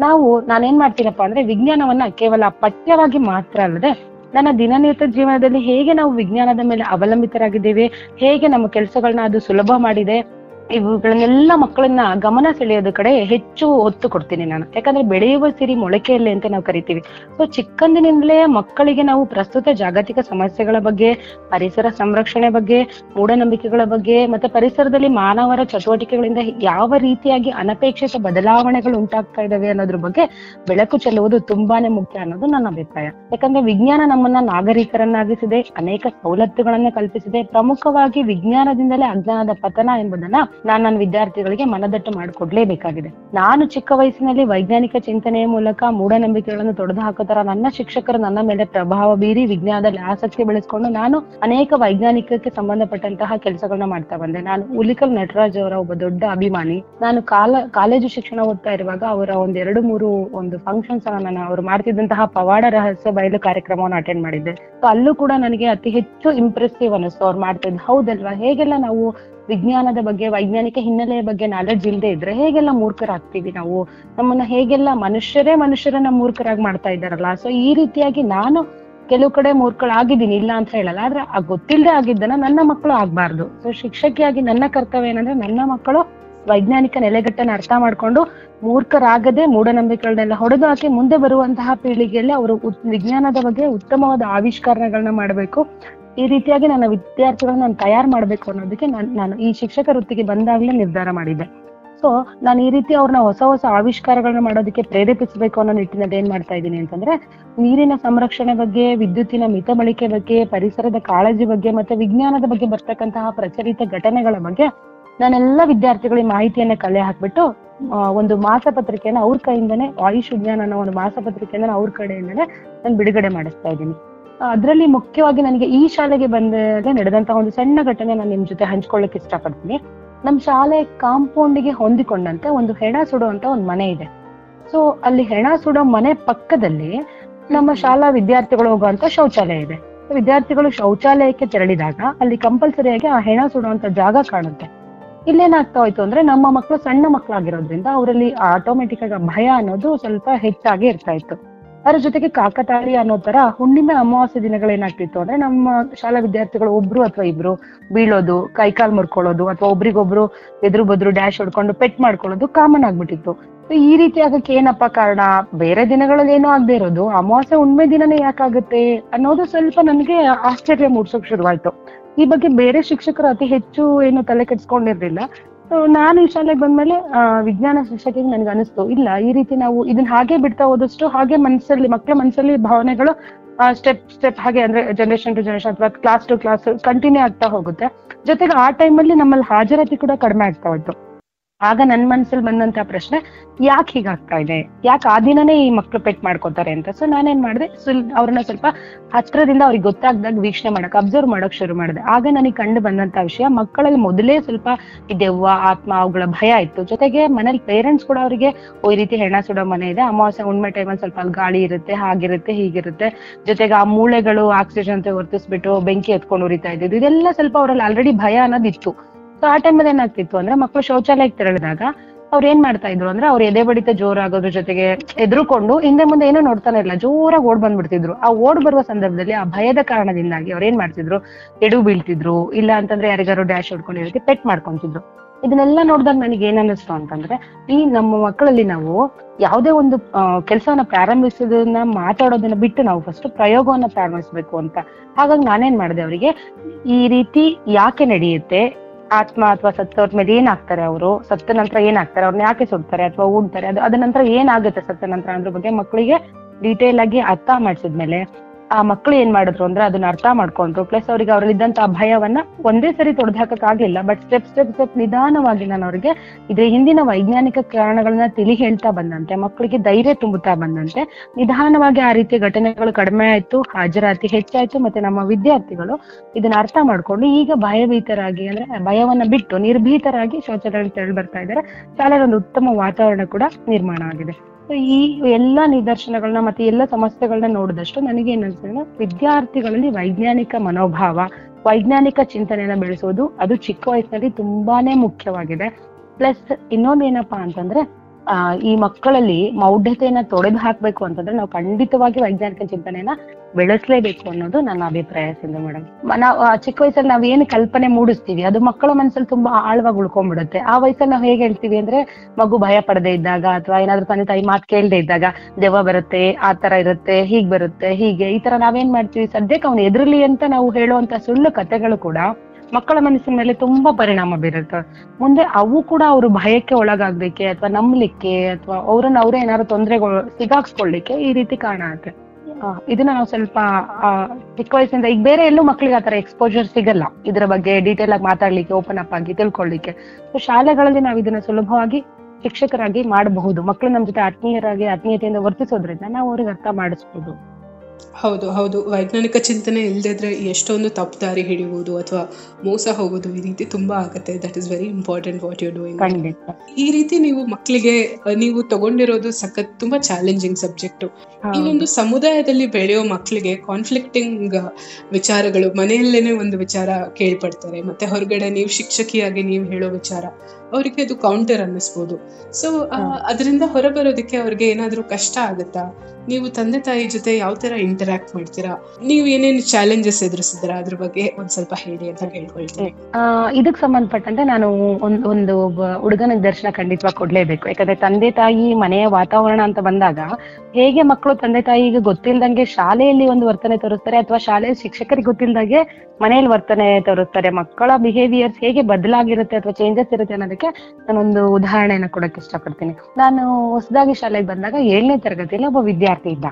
ನಾವು ನಾನೇನ್ ಮಾಡ್ತೀನಪ್ಪ ಅಂದ್ರೆ ವಿಜ್ಞಾನವನ್ನ ಕೇವಲ ಪಠ್ಯವಾಗಿ ಮಾತ್ರ ಅಲ್ಲದೆ ನನ್ನ ದಿನನಿತ್ಯ ಜೀವನದಲ್ಲಿ ಹೇಗೆ ನಾವು ವಿಜ್ಞಾನದ ಮೇಲೆ ಅವಲಂಬಿತರಾಗಿದ್ದೇವೆ ಹೇಗೆ ನಮ್ಮ ಕೆಲಸಗಳನ್ನ ಅದು ಸುಲಭ ಮಾಡಿದೆ ಇವುಗಳನ್ನೆಲ್ಲ ಮಕ್ಕಳನ್ನ ಗಮನ ಸೆಳೆಯೋದ ಕಡೆ ಹೆಚ್ಚು ಒತ್ತು ಕೊಡ್ತೀನಿ ನಾನು. ಯಾಕಂದ್ರೆ ಬೆಳೆಯುವ ಸಿರಿ ಮೊಳಕೆಯಲ್ಲಿ ಅಂತ ನಾವು ಕರಿತೀವಿ. ಸೊ ಚಿಕ್ಕಂದಿನಿಂದಲೇ ಮಕ್ಕಳಿಗೆ ನಾವು ಪ್ರಸ್ತುತ ಜಾಗತಿಕ ಸಮಸ್ಯೆಗಳ ಬಗ್ಗೆ, ಪರಿಸರ ಸಂರಕ್ಷಣೆ ಬಗ್ಗೆ, ಮೂಢನಂಬಿಕೆಗಳ ಬಗ್ಗೆ, ಮತ್ತೆ ಪರಿಸರದಲ್ಲಿ ಮಾನವರ ಚಟುವಟಿಕೆಗಳಿಂದ ಯಾವ ರೀತಿಯಾಗಿ ಅನಪೇಕ್ಷಿತ ಬದಲಾವಣೆಗಳು ಉಂಟಾಗ್ತಾ ಇದಾವೆ ಅನ್ನೋದ್ರ ಬಗ್ಗೆ ಬೆಳಕು ಚೆಲ್ಲುವುದು ತುಂಬಾನೇ ಮುಖ್ಯ ಅನ್ನೋದು ನನ್ನ ಅಭಿಪ್ರಾಯ. ಯಾಕಂದ್ರೆ ವಿಜ್ಞಾನ ನಮ್ಮನ್ನ ನಾಗರಿಕರನ್ನಾಗಿಸಿದೆ, ಅನೇಕ ಸವಲತ್ತುಗಳನ್ನ ಕಲ್ಪಿಸಿದೆ. ಪ್ರಮುಖವಾಗಿ ವಿಜ್ಞಾನದಿಂದಲೇ ಅಜ್ಞಾನದ ಪತನ ಎಂಬುದನ್ನ ನಾನು ನನ್ನ ವಿದ್ಯಾರ್ಥಿಗಳಿಗೆ ಮನದಟ್ಟು ಮಾಡಿಕೊಡ್ಲೇಬೇಕಾಗಿದೆ. ನಾನು ಚಿಕ್ಕ ವಯಸ್ಸಿನಲ್ಲಿ ವೈಜ್ಞಾನಿಕ ಚಿಂತನೆಯ ಮೂಲಕ ಮೂಢನಂಬಿಕೆಗಳನ್ನು ತೊಡೆದು ಹಾಕೋತರ ನನ್ನ ಶಿಕ್ಷಕರು ನನ್ನ ಮೇಲೆ ಪ್ರಭಾವ ಬೀರಿ ವಿಜ್ಞಾನದಲ್ಲಿ ಆಸಕ್ತಿ ಬೆಳೆಸ್ಕೊಂಡು ನಾನು ಅನೇಕ ವೈಜ್ಞಾನಿಕಕ್ಕೆ ಸಂಬಂಧಪಟ್ಟಂತಹ ಕೆಲಸಗಳನ್ನ ಮಾಡ್ತಾ ಬಂದೆ. ನಾನು ಉಲಿಕಲ್ ನಟರಾಜ್ ಅವರ ಒಬ್ಬ ದೊಡ್ಡ ಅಭಿಮಾನಿ. ನಾನು ಕಾಲ, ಕಾಲೇಜು ಶಿಕ್ಷಣ ಓದ್ತಾ ಇರುವಾಗ ಅವರ ಒಂದ್ ಎರಡು ಮೂರು ಒಂದು ಫಂಕ್ಷನ್ಸ್ ನಾನು ಅವರು ಮಾಡ್ತಿದ್ದಂತಹ ಪವಾಡ ರಹಸ್ಯ ಬಯಲು ಕಾರ್ಯಕ್ರಮವನ್ನು ಅಟೆಂಡ್ ಮಾಡಿದ್ದೆ. ಸೊ ಅಲ್ಲೂ ಕೂಡ ನನಗೆ ಅತಿ ಹೆಚ್ಚು ಇಂಪ್ರೆಸಿವ್ ಅನಿಸ್ತು ಅವ್ರು ಮಾಡ್ತಿದ್ದು ಹೌದಲ್ವಾ? ಹೇಗೆಲ್ಲ ನಾವು ವಿಜ್ಞಾನದ ಬಗ್ಗೆ, ವೈಜ್ಞಾನಿಕ ಹಿನ್ನೆಲೆಯ ಬಗ್ಗೆ ನಾಲೆಡ್ಜ್ ಇಲ್ಲದೆ ಇದ್ರೆ ಹೇಗೆಲ್ಲ ಮೂರ್ಖರಾಗ್ತೀವಿ ನಾವು? ನಮ್ಮನ್ನ ಹೇಗೆಲ್ಲ ಮನುಷ್ಯರೇ ಮನುಷ್ಯರನ್ನ ಮೂರ್ಖರಾಗಿ ಮಾಡ್ತಾ ಇದ್ದಾರಲ್ಲ? ಸೊ ಈ ರೀತಿಯಾಗಿ ನಾನು ಕೆಲವು ಕಡೆ ಮೂರ್ಖಳಾಗಿದ್ದೀನಿ, ಇಲ್ಲ ಅಂತ ಹೇಳಲ್ಲ. ಆದ್ರೆ ಆ ಗೊತ್ತಿಲ್ಲದೆ ಆಗಿದ್ದನ್ನ ನನ್ನ ಮಕ್ಕಳು ಆಗ್ಬಾರ್ದು. ಸೊ ಶಿಕ್ಷಕಿಯಾಗಿ ನನ್ನ ಕರ್ತವ್ಯ ಏನಂದ್ರೆ ನನ್ನ ಮಕ್ಕಳು ವೈಜ್ಞಾನಿಕ ನೆಲೆಗಟ್ಟನ್ನ ಅರ್ಥ ಮಾಡ್ಕೊಂಡು ಮೂರ್ಖರಾಗದೆ ಮೂಢನಂಬಿಕೆಗಳನ್ನೆಲ್ಲ ಹೊಡೆದು ಹಾಕಿ ಮುಂದೆ ಬರುವಂತಹ ಪೀಳಿಗೆಯಲ್ಲಿ ಅವರು ವಿಜ್ಞಾನದ ಬಗ್ಗೆ ಉತ್ತಮವಾದ ಆವಿಷ್ಕಾರಗಳನ್ನ ಮಾಡಬೇಕು. ಈ ರೀತಿಯಾಗಿ ನನ್ನ ವಿದ್ಯಾರ್ಥಿಗಳನ್ನ ನಾನು ತಯಾರು ಮಾಡ್ಬೇಕು ಅನ್ನೋದಕ್ಕೆ ನಾನು ನಾನು ಈ ಶಿಕ್ಷಕ ವೃತ್ತಿಗೆ ಬಂದಾಗ್ಲೇ ನಿರ್ಧಾರ ಮಾಡಿದ್ದೆ ಸೊ ನಾನು ಈ ರೀತಿ ಅವ್ರನ್ನ ಹೊಸ ಹೊಸ ಆವಿಷ್ಕಾರಗಳನ್ನ ಮಾಡೋದಕ್ಕೆ ಪ್ರೇರೇಪಿಸಬೇಕು ಅನ್ನೋ ನಿಟ್ಟಿನಲ್ಲಿ ಏನ್ ಮಾಡ್ತಾ ಇದ್ದೀನಿ ಅಂತಂದ್ರೆ, ನೀರಿನ ಸಂರಕ್ಷಣೆ ಬಗ್ಗೆ, ವಿದ್ಯುತ್ತಿನ ಮಿತ ಬಳಕೆ ಬಗ್ಗೆ, ಪರಿಸರದ ಕಾಳಜಿ ಬಗ್ಗೆ ಮತ್ತೆ ವಿಜ್ಞಾನದ ಬಗ್ಗೆ ಬರ್ತಕ್ಕಂತಹ ಪ್ರಚಲಿತ ಘಟನೆಗಳ ಬಗ್ಗೆ ನಾನೆಲ್ಲ ವಿದ್ಯಾರ್ಥಿಗಳಿಗೆ ಮಾಹಿತಿಯನ್ನ ಕಲೆ ಹಾಕ್ಬಿಟ್ಟು ಒಂದು ಮಾಸಪತ್ರಿಕೆಯನ್ನ ಅವ್ರ ಕೈಯಿಂದನೇ, ಆಯುಷ್ ವಿಜ್ಞಾನ ಅನ್ನೋ ಒಂದು ಮಾಸಪತ್ರಿಕೆಯನ್ನ ಅವ್ರ ನಾನು ಬಿಡುಗಡೆ ಮಾಡಿಸ್ತಾ ಇದ್ದೀನಿ. ಅದರಲ್ಲಿ ಮುಖ್ಯವಾಗಿ ನನಗೆ ಈ ಶಾಲೆಗೆ ಬಂದಾಗ ನಡೆದಂತಹ ಒಂದು ಸಣ್ಣ ಘಟನೆ ನಾನು ನಿಮ್ ಜೊತೆ ಹಂಚ್ಕೊಳ್ಳಕ್ ಇಷ್ಟಪಡ್ತೀನಿ. ನಮ್ ಶಾಲೆ ಕಾಂಪೌಂಡಿಗೆ ಹೊಂದಿಕೊಂಡಂತೆ ಒಂದು ಹೆಣ ಸುಡುವಂತ ಒಂದು ಮನೆ ಇದೆ. ಸೊ ಅಲ್ಲಿ ಹೆಣ ಸುಡೋ ಮನೆ ಪಕ್ಕದಲ್ಲಿ ನಮ್ಮ ಶಾಲಾ ವಿದ್ಯಾರ್ಥಿಗಳು ಹೋಗುವಂತ ಶೌಚಾಲಯ ಇದೆ. ವಿದ್ಯಾರ್ಥಿಗಳು ಶೌಚಾಲಯಕ್ಕೆ ತೆರಳಿದಾಗ ಅಲ್ಲಿ ಕಂಪಲ್ಸರಿಯಾಗಿ ಆ ಹೆಣ ಸುಡುವಂತ ಜಾಗ ಕಾಣುತ್ತೆ. ಇಲ್ಲೇನಾಗ್ತಾ ಹೋಯ್ತು ಅಂದ್ರೆ ನಮ್ಮ ಮಕ್ಕಳು ಸಣ್ಣ ಮಕ್ಕಳಾಗಿರೋದ್ರಿಂದ ಅವರಲ್ಲಿ ಆಟೋಮೆಟಿಕ್ ಆಗಿ ಭಯ ಅನ್ನೋದು ಸ್ವಲ್ಪ ಹೆಚ್ಚಾಗಿ ಇರ್ತಾ ಇತ್ತು. ಅದ್ರ ಜೊತೆಗೆ ಕಾಕತಾಳಿ ಅನ್ನೋ ತರ ಹುಣ್ಣಿಮೆ ಅಮಾವಾಸ್ಯ ದಿನಗಳೇನಾಗ್ತಿತ್ತು ಅಂದ್ರೆ ನಮ್ಮ ಶಾಲಾ ವಿದ್ಯಾರ್ಥಿಗಳು ಒಬ್ರು ಅಥವಾ ಇಬ್ರು ಬೀಳೋದು ಕೈಕಾಲ್ ಮುರ್ಕೊಳ್ಳೋದು ಅಥವಾ ಒಬ್ರಿಗೊಬ್ರು ಎದುರು ಬದ್ರು ಡ್ಯಾಶ್ ಹೊಡ್ಕೊಂಡು ಪೆಟ್ ಮಾಡ್ಕೊಳ್ಳೋದು ಕಾಮನ್ ಆಗ್ಬಿಟ್ಟಿತ್ತು. ಈ ರೀತಿ ಆಗಕ್ಕೆ ಏನಪ್ಪ ಕಾರಣ? ಬೇರೆ ದಿನಗಳಲ್ಲಿ ಏನೋ ಆಗದೆ ಇರೋದು. ಅಮಾವಾಸ್ಯ ಹುಣ್ಣಿಮೆ ದಿನನೇ ಯಾಕಾಗುತ್ತೆ ಅನ್ನೋದು ಸ್ವಲ್ಪ ನನಗೆ ಆಶ್ಚರ್ಯ ಮೂಡ್ಸೋಕ್ ಶುರುವಾಯ್ತು. ಈ ಬಗ್ಗೆ ಬೇರೆ ಶಿಕ್ಷಕರು ಅತಿ ಹೆಚ್ಚು ಏನು ತಲೆ ಕೆಡ್ಸ್ಕೊಂಡಿರ್ಲಿಲ್ಲ. ನಾನು ಈ ಶಾಲೆಗೆ ಬಂದ್ಮೇಲೆ ವಿಜ್ಞಾನ ಶಿಕ್ಷಕಿಗೆ ನನಗೆ ಅನಿಸ್ತು. ಇಲ್ಲ, ಈ ರೀತಿ ನಾವು ಇದನ್ನ ಹಾಗೆ ಬಿಡ್ತಾ ಹೋದಷ್ಟು ಹಾಗೆ ಮನಸ್ಸಲ್ಲಿ ಮಕ್ಕಳ ಮನಸ್ಸಲ್ಲಿ ಭಾವನೆಗಳು ಸ್ಟೆಪ್ ಸ್ಟೆಪ್ ಹಾಗೆ ಅಂದ್ರೆ ಜನರೇಷನ್ ಟು ಜನರೇಷನ್ ಅಥವಾ ಕ್ಲಾಸ್ ಟು ಕ್ಲಾಸ್ ಕಂಟಿನ್ಯೂ ಆಗ್ತಾ ಹೋಗುತ್ತೆ. ಜೊತೆಗೆ ಆ ಟೈಮಲ್ಲಿ ನಮ್ಮಲ್ಲಿ ಹಾಜರಾತಿ ಕೂಡ ಕಡಿಮೆ ಆಗ್ತಾ ಹೋಯ್ತು. ಆಗ ನನ್ ಮನ್ಸಲ್ಲಿ ಬಂದಂತ ಪ್ರಶ್ನೆ, ಯಾಕೆ ಹೀಗಾಗ್ತಾ ಇದೆ? ಯಾಕೆ ಆ ದಿನನೇ ಈ ಮಕ್ಳು ಪೆಟ್ ಮಾಡ್ಕೋತಾರೆ ಅಂತ? ಸೊ ನಾನೇನ್ ಮಾಡಿದೆ ಸುಲ್ ಅವ್ರನ್ನ ಸ್ವಲ್ಪ ಹತ್ರದಿಂದ ಅವ್ರಿಗೆ ಗೊತ್ತಾಗ್ದಾಗ ವೀಕ್ಷಣೆ ಮಾಡಕ್ ಅಬ್ಸರ್ವ್ ಮಾಡಕ್ ಶುರು ಮಾಡಿದೆ. ಆಗ ನನಗೆ ಕಂಡು ಬಂದಂತ ವಿಷಯ, ಮಕ್ಕಳಲ್ಲಿ ಮೊದಲೇ ಸ್ವಲ್ಪ ದೆವ್ವ, ಆತ್ಮ, ಅವುಗಳ ಭಯ ಇತ್ತು. ಜೊತೆಗೆ ಮನೇಲಿ ಪೇರೆಂಟ್ಸ್ ಕೂಡ ಅವರಿಗೆ ಈ ರೀತಿ ಹೆಣ ಸುಡೋ ಮನೆ ಇದೆ, ಅಮಾವಾಸ್ಯೆ ಟೈಮಲ್ಲಿ ಸ್ವಲ್ಪ ಅಲ್ಲಿ ಗಾಳಿ ಇರುತ್ತೆ, ಹಾಗಿರುತ್ತೆ, ಹೀಗಿರುತ್ತೆ. ಜೊತೆಗೆ ಆ ಮೂಳೆಗಳು ಆಕ್ಸಿಜನ್ ಅಂತ ವರ್ತಿಸ್ಬಿಟ್ಟು ಬೆಂಕಿ ಎತ್ಕೊಂಡು ಉರಿತಾ ಇದ್ದಿದ್ದು, ಇದೆಲ್ಲ ಸ್ವಲ್ಪ ಅವರಲ್ಲಿ ಆಲ್ರೆಡಿ ಭಯ ಅನ್ನೋದಿತ್ತು. ಸೊ ಆ ಟೈಮಲ್ಲಿ ಏನಾಗ್ತಿತ್ತು ಅಂದ್ರೆ ಮಕ್ಕಳು ಶೌಚಾಲಯಕ್ಕೆ ತೆರಳಿದಾಗ ಅವ್ರು ಏನ್ ಮಾಡ್ತಾ ಇದ್ರು ಅಂದ್ರೆ ಅವ್ರ ಎದೆ ಬಡಿತ ಜೋರಾಗೋದ್ರ ಜೊತೆಗೆ ಎದುರುಕೊಂಡು ಹಿಂದೆ ಮುಂದೆ ಏನೋ ನೋಡ್ತಾನೆ ಇಲ್ಲ, ಜೋರಾಗಿ ಓಡ್ ಬಂದ್ಬಿಡ್ತಿದ್ರು. ಆ ಓಡ್ ಬರುವ ಸಂದರ್ಭದಲ್ಲಿ ಆ ಭಯದ ಕಾರಣದಿಂದಾಗಿ ಅವ್ರು ಏನ್ ಮಾಡ್ತಿದ್ರು? ಎಡು ಬೀಳ್ತಿದ್ರು, ಇಲ್ಲ ಅಂತಂದ್ರೆ ಯಾರಿಗಾರು ಡ್ಯಾಶ್ ಹೊಡ್ಕೊಂಡು ಇರುತ್ತೆ ಪೆಟ್ ಮಾಡ್ಕೊಂತಿದ್ರು. ಇದನ್ನೆಲ್ಲ ನೋಡಿದಾಗ ನನಗೆ ಏನ್ ಅನ್ನಿಸ್ತು ಅಂತಂದ್ರೆ, ಈ ನಮ್ಮ ಮಕ್ಕಳಲ್ಲಿ ನಾವು ಯಾವುದೇ ಒಂದು ಕೆಲಸವನ್ನ ಪ್ರಾರಂಭಿಸೋದನ್ನ ಮಾತಾಡೋದನ್ನ ಬಿಟ್ಟು ನಾವು ಫಸ್ಟ್ ಪ್ರಯೋಗವನ್ನ ಪ್ರಾರಂಭಿಸ್ಬೇಕು ಅಂತ. ಹಾಗಾಗಿ ನಾನೇನ್ ಮಾಡಿದೆ ಅವರಿಗೆ, ಈ ರೀತಿ ಯಾಕೆ ನಡೆಯುತ್ತೆ? ಆತ್ಮ ಅಥವಾ ಸತ್ತವ್ರ ಮೇಲೆ ಏನಾಗ್ತಾರೆ ಅವರು? ಸತ್ತ ನಂತರ ಏನಾಗ್ತಾರೆ? ಅವ್ರನ್ನ ಯಾಕೆ ಸುಡ್ತಾರೆ ಅಥವಾ ಊಡ್ತಾರೆ ಅದು, ಅದ ನಂತರ ಏನಾಗುತ್ತೆ ಸತ್ತ ನಂತರ ಅದ್ರ ಬಗ್ಗೆ ಮಕ್ಕಳಿಗೆ ಡೀಟೇಲ್ ಆಗಿ ಅರ್ಥ ಮಾಡಿಸಿದ್ಮೇಲೆ. ಆ ಮಕ್ಳು ಏನ್ ಮಾಡಿದ್ರು ಅಂದ್ರೆ ಅದನ್ನ ಅರ್ಥ ಮಾಡ್ಕೊಂಡ್ರು. ಪ್ಲಸ್ ಅವ್ರಿಗೆ ಅವ್ರಲ್ಲಿದ್ದಂತ ಭಯವನ್ನ ಒಂದೇ ಸರಿ ತೊಡೆದು ಆಗ್ಲಿಲ್ಲ. ಬಟ್ ಸ್ಟೆಪ್ ಸ್ಟೆಪ್ ಸ್ಟೆಪ್ ನಿಧಾನವಾಗಿ ನಾನು ಅವ್ರಿಗೆ ಇದ್ರ ಹಿಂದಿನ ವೈಜ್ಞಾನಿಕ ಕಾರಣಗಳನ್ನ ತಿಳಿ ಹೇಳ್ತಾ ಬಂದಂತೆ ಮಕ್ಕಳಿಗೆ ಧೈರ್ಯ ತುಂಬುತ್ತಾ ಬಂದಂತೆ, ನಿಧಾನವಾಗಿ ಆ ರೀತಿಯ ಘಟನೆಗಳು ಕಡಿಮೆ ಆಯ್ತು, ಹಾಜರಾತಿ ಹೆಚ್ಚಾಯ್ತು, ಮತ್ತೆ ನಮ್ಮ ವಿದ್ಯಾರ್ಥಿಗಳು ಇದನ್ನ ಅರ್ಥ ಮಾಡ್ಕೊಂಡು ಈಗ ಭಯಭೀತರಾಗಿ ಅಂದ್ರೆ ಭಯವನ್ನ ಬಿಟ್ಟು ನಿರ್ಭೀತರಾಗಿ ಶೌಚಾಲಯ ತೆರಳಿ ಬರ್ತಾ ಇದ್ದಾರೆ. ಶಾಲೆಯಲ್ಲಿ ಒಂದು ಉತ್ತಮ ವಾತಾವರಣ ಕೂಡ ನಿರ್ಮಾಣ ಆಗಿದೆ. So ಈ ಎಲ್ಲಾ ನಿದರ್ಶನಗಳನ್ನ ಮತ್ತೆ ಎಲ್ಲ ಸಮಸ್ಯೆಗಳನ್ನ ನೋಡಿದಷ್ಟು ನನಗೆ ಏನನ್ಸುತ್ತೆ ವಿದ್ಯಾರ್ಥಿಗಳಲ್ಲಿ ವೈಜ್ಞಾನಿಕ ಮನೋಭಾವ, ವೈಜ್ಞಾನಿಕ ಚಿಂತನೆಯನ್ನ ಬೆಳೆಸೋದು ಅದು ಚಿಕ್ಕ ವಯಸ್ಸಿನಲ್ಲಿ ತುಂಬಾನೇ ಮುಖ್ಯವಾಗಿದೆ. ಪ್ಲಸ್ ಇನ್ನೊಂದೇನಪ್ಪಾ ಅಂತಂದ್ರೆ ಈ ಮಕ್ಕಳಲ್ಲಿ ಮೌಢ್ಯತೆಯನ್ನ ತೊಡೆದು ಹಾಕ್ಬೇಕು ಅಂತಂದ್ರೆ ನಾವು ಖಂಡಿತವಾಗಿ ವೈಜ್ಞಾನಿಕ ಚಿಂತನೆಯನ್ನ ಬೆಳೆಸಲೇಬೇಕು ಅನ್ನೋದು ನನ್ನ ಅಭಿಪ್ರಾಯ ಸಿಂಧು ಮೇಡಮ್ ನಾವು ಚಿಕ್ಕ ವಯಸ್ಸಲ್ಲಿ ನಾವ್ ಏನು ಕಲ್ಪನೆ ಮೂಡಿಸ್ತೀವಿ, ಅದು ಮಕ್ಕಳ ಮನಸ್ಸಲ್ಲಿ ತುಂಬಾ ಆಳವಾಗಿ ಉಳ್ಕೊಂಡ್ಬಿಡುತ್ತೆ. ಆ ವಯಸ್ಸಲ್ಲಿ ನಾವು ಹೇಗೆ ಹೇಳ್ತೀವಿ ಅಂದ್ರೆ, ಮಗು ಭಯ ಪಡದೆ ಇದ್ದಾಗ ಅಥವಾ ಏನಾದ್ರೂ ತಂದೆ ತಾಯಿ ಮಾತು ಕೇಳದೆ ಇದ್ದಾಗ, ದೆವ್ವ ಬರುತ್ತೆ, ಆ ತರ ಇರುತ್ತೆ, ಹೀಗ್ ಬರುತ್ತೆ, ಹೀಗೆ, ಈ ತರ ನಾವೇನ್ ಮಾಡ್ತೀವಿ? ಸದ್ಯಕ್ಕೆ ಅವ್ನು ಎದುರಲಿ ಅಂತ ನಾವು ಹೇಳುವಂತ ಸುಳ್ಳು ಕಥೆಗಳು ಕೂಡ ಮಕ್ಕಳ ಮನಸ್ಸಿನ ಮೇಲೆ ತುಂಬಾ ಪರಿಣಾಮ ಬೀರುತ್ತೆ. ಮುಂದೆ ಅವು ಕೂಡ ಅವರು ಭಯಕ್ಕೆ ಒಳಗಾಗ್ಲಿಕ್ಕೆ ಅಥವಾ ನಂಬಲಿಕ್ಕೆ ಅಥವಾ ಅವ್ರನ್ನ ಅವರೇ ಏನಾದ್ರು ತೊಂದರೆಗಳು ಸಿಗಾಕ್ಸ್ಕೊಳ್ಳಿಕ್ಕೆ ಈ ರೀತಿ ಕಾರಣ ಆಗುತ್ತೆ. ಇದನ್ನ ನಾವು ಸ್ವಲ್ಪ ಚಿಕ್ಕ ವಯಸ್ಸಿಂದ ಈಗ ಬೇರೆ ಎಲ್ಲೂ ಮಕ್ಕಳಿಗೆ ಆತರ ಎಕ್ಸ್ಪೋಜರ್ ಸಿಗಲ್ಲ. ಇದರ ಬಗ್ಗೆ ಡೀಟೇಲ್ ಆಗಿ ಮಾತಾಡ್ಲಿಕ್ಕೆ ಓಪನ್ ಅಪ್ ಆಗಿ ತಿಳ್ಕೊಳ್ಳಿಕ್ಕೆ ಸೊ ಶಾಲೆಗಳಲ್ಲಿ ನಾವು ಇದನ್ನ ಸುಲಭವಾಗಿ ಶಿಕ್ಷಕರಾಗಿ ಮಾಡಬಹುದು. ಮಕ್ಕಳು ನಮ್ಮ ಜೊತೆ ಆತ್ಮೀಯರಾಗಿ ಆತ್ಮೀಯತೆಯಿಂದ ವರ್ತಿಸೋದ್ರಿಂದ ನಾವು ಅವ್ರಿಗೆ ಅರ್ಥ ಮಾಡಿಸ್ಬೋದು. ಹೌದು ಹೌದು. ವೈಜ್ಞಾನಿಕ ಚಿಂತನೆ ಇಲ್ಲದಿದ್ರೆ ಎಷ್ಟೊಂದು ತಪ್ಪು ದಾರಿ ಹಿಡಿಯುವುದು ಅಥವಾ ಮೋಸ ಹೋಗೋದು ಈ ರೀತಿ ತುಂಬಾ ಆಗುತ್ತೆ. That is very important what you doing ಈ ರೀತಿ ನೀವು ಮಕ್ಕಳಿಗೆ ನೀವು ತಗೊಂಡಿರೋದು ಸಖತ್ ತುಂಬಾ ಚಾಲೆಂಜಿಂಗ್ ಸಬ್ಜೆಕ್ಟ್ ಈ ಒಂದು ಸಮುದಾಯದಲ್ಲಿ ಬೆಳೆಯೋ ಮಕ್ಕಳಿಗೆ ಕಾನ್ಫ್ಲಿಕ್ಟಿಂಗ್ ವಿಚಾರಗಳು ಮನೆಯಲ್ಲೇನೆ ಒಂದು ವಿಚಾರ ಕೇಳ್ಪಡ್ತಾರೆ. ಮತ್ತೆ ಹೊರಗಡೆ ನೀವು ಶಿಕ್ಷಕಿಯಾಗಿ ನೀವು ಹೇಳೋ ವಿಚಾರ. ಅವರಿಗೆ ಅದು ಕೌಂಟರ್ ಅನ್ನಿಸ್ಬೋದು. ಸೊ ಅದರಿಂದ ಹೊರಬರೋದಕ್ಕೆ ಅವ್ರಿಗೆ ಏನಾದ್ರೂ ಕಷ್ಟ ಆಗುತ್ತಾ? ನೀವು ತಂದೆ ತಾಯಿ ಜೊತೆ ಯಾವ ತರ ಇಂಟರಾಕ್ಟ್ ಮಾಡ್ತೀರಾ? ನೀವು ಏನೇನು ಚಾಲೆಂಜಸ್ ಎದುರಿಸಿದ್ರ ಅದ್ರ ಬಗ್ಗೆ ಒಂದ್ ಸ್ವಲ್ಪ ಹೇಳಿ ಅಂತ ಕೇಳ್ಕೊಳ್ತೀನಿ ಇದಕ್ಕೆ ಇದಕ್ ಸಂಬಂಧಪಟ್ಟಂತೆ ನಾನು ಒಂದ್ ಒಂದು ಹುಡುಗನ ದರ್ಶನ ಖಂಡಿತವಾಗಿ ಕೊಡ್ಲೇಬೇಕು. ಯಾಕಂದ್ರೆ ತಂದೆ ತಾಯಿ ಮನೆಯ ವಾತಾವರಣ ಅಂತ ಬಂದಾಗ ಹೇಗೆ ಮಕ್ಕಳು ತಂದೆ ತಾಯಿಗೆ ಗೊತ್ತಿಲ್ದಂಗೆ ಶಾಲೆಯಲ್ಲಿ ಒಂದು ವರ್ತನೆ ತೋರಿಸ್ತಾರೆ ಅಥವಾ ಶಾಲೆಯಲ್ಲಿ ಶಿಕ್ಷಕರಿಗೆ ಗೊತ್ತಿಲ್ದಂಗೆ ಮನೆಯಲ್ಲಿ ವರ್ತನೆ ತೋರಿಸ್ತಾರೆ. ಮಕ್ಕಳ ಬಿಹೇವಿಯರ್ಸ್ ಹೇಗೆ ಬದಲಾಗಿರುತ್ತೆ ಅಥವಾ ಚೇಂಜಸ್ ಇರುತ್ತೆ ಅನ್ನೋದಕ್ಕೆ ನಾನೊಂದು ಉದಾಹರಣೆನ ಕೊಡಕ್ಕೆ ಇಷ್ಟಪಡ್ತೀನಿ. ನಾನು ಹೊಸದಾಗಿ ಶಾಲೆಗೆ ಬಂದಾಗ ಏಳನೇ ತರಗತಿಯಲ್ಲಿ ಒಬ್ಬ ವಿದ್ಯಾರ್ಥಿ ಇದ್ದ.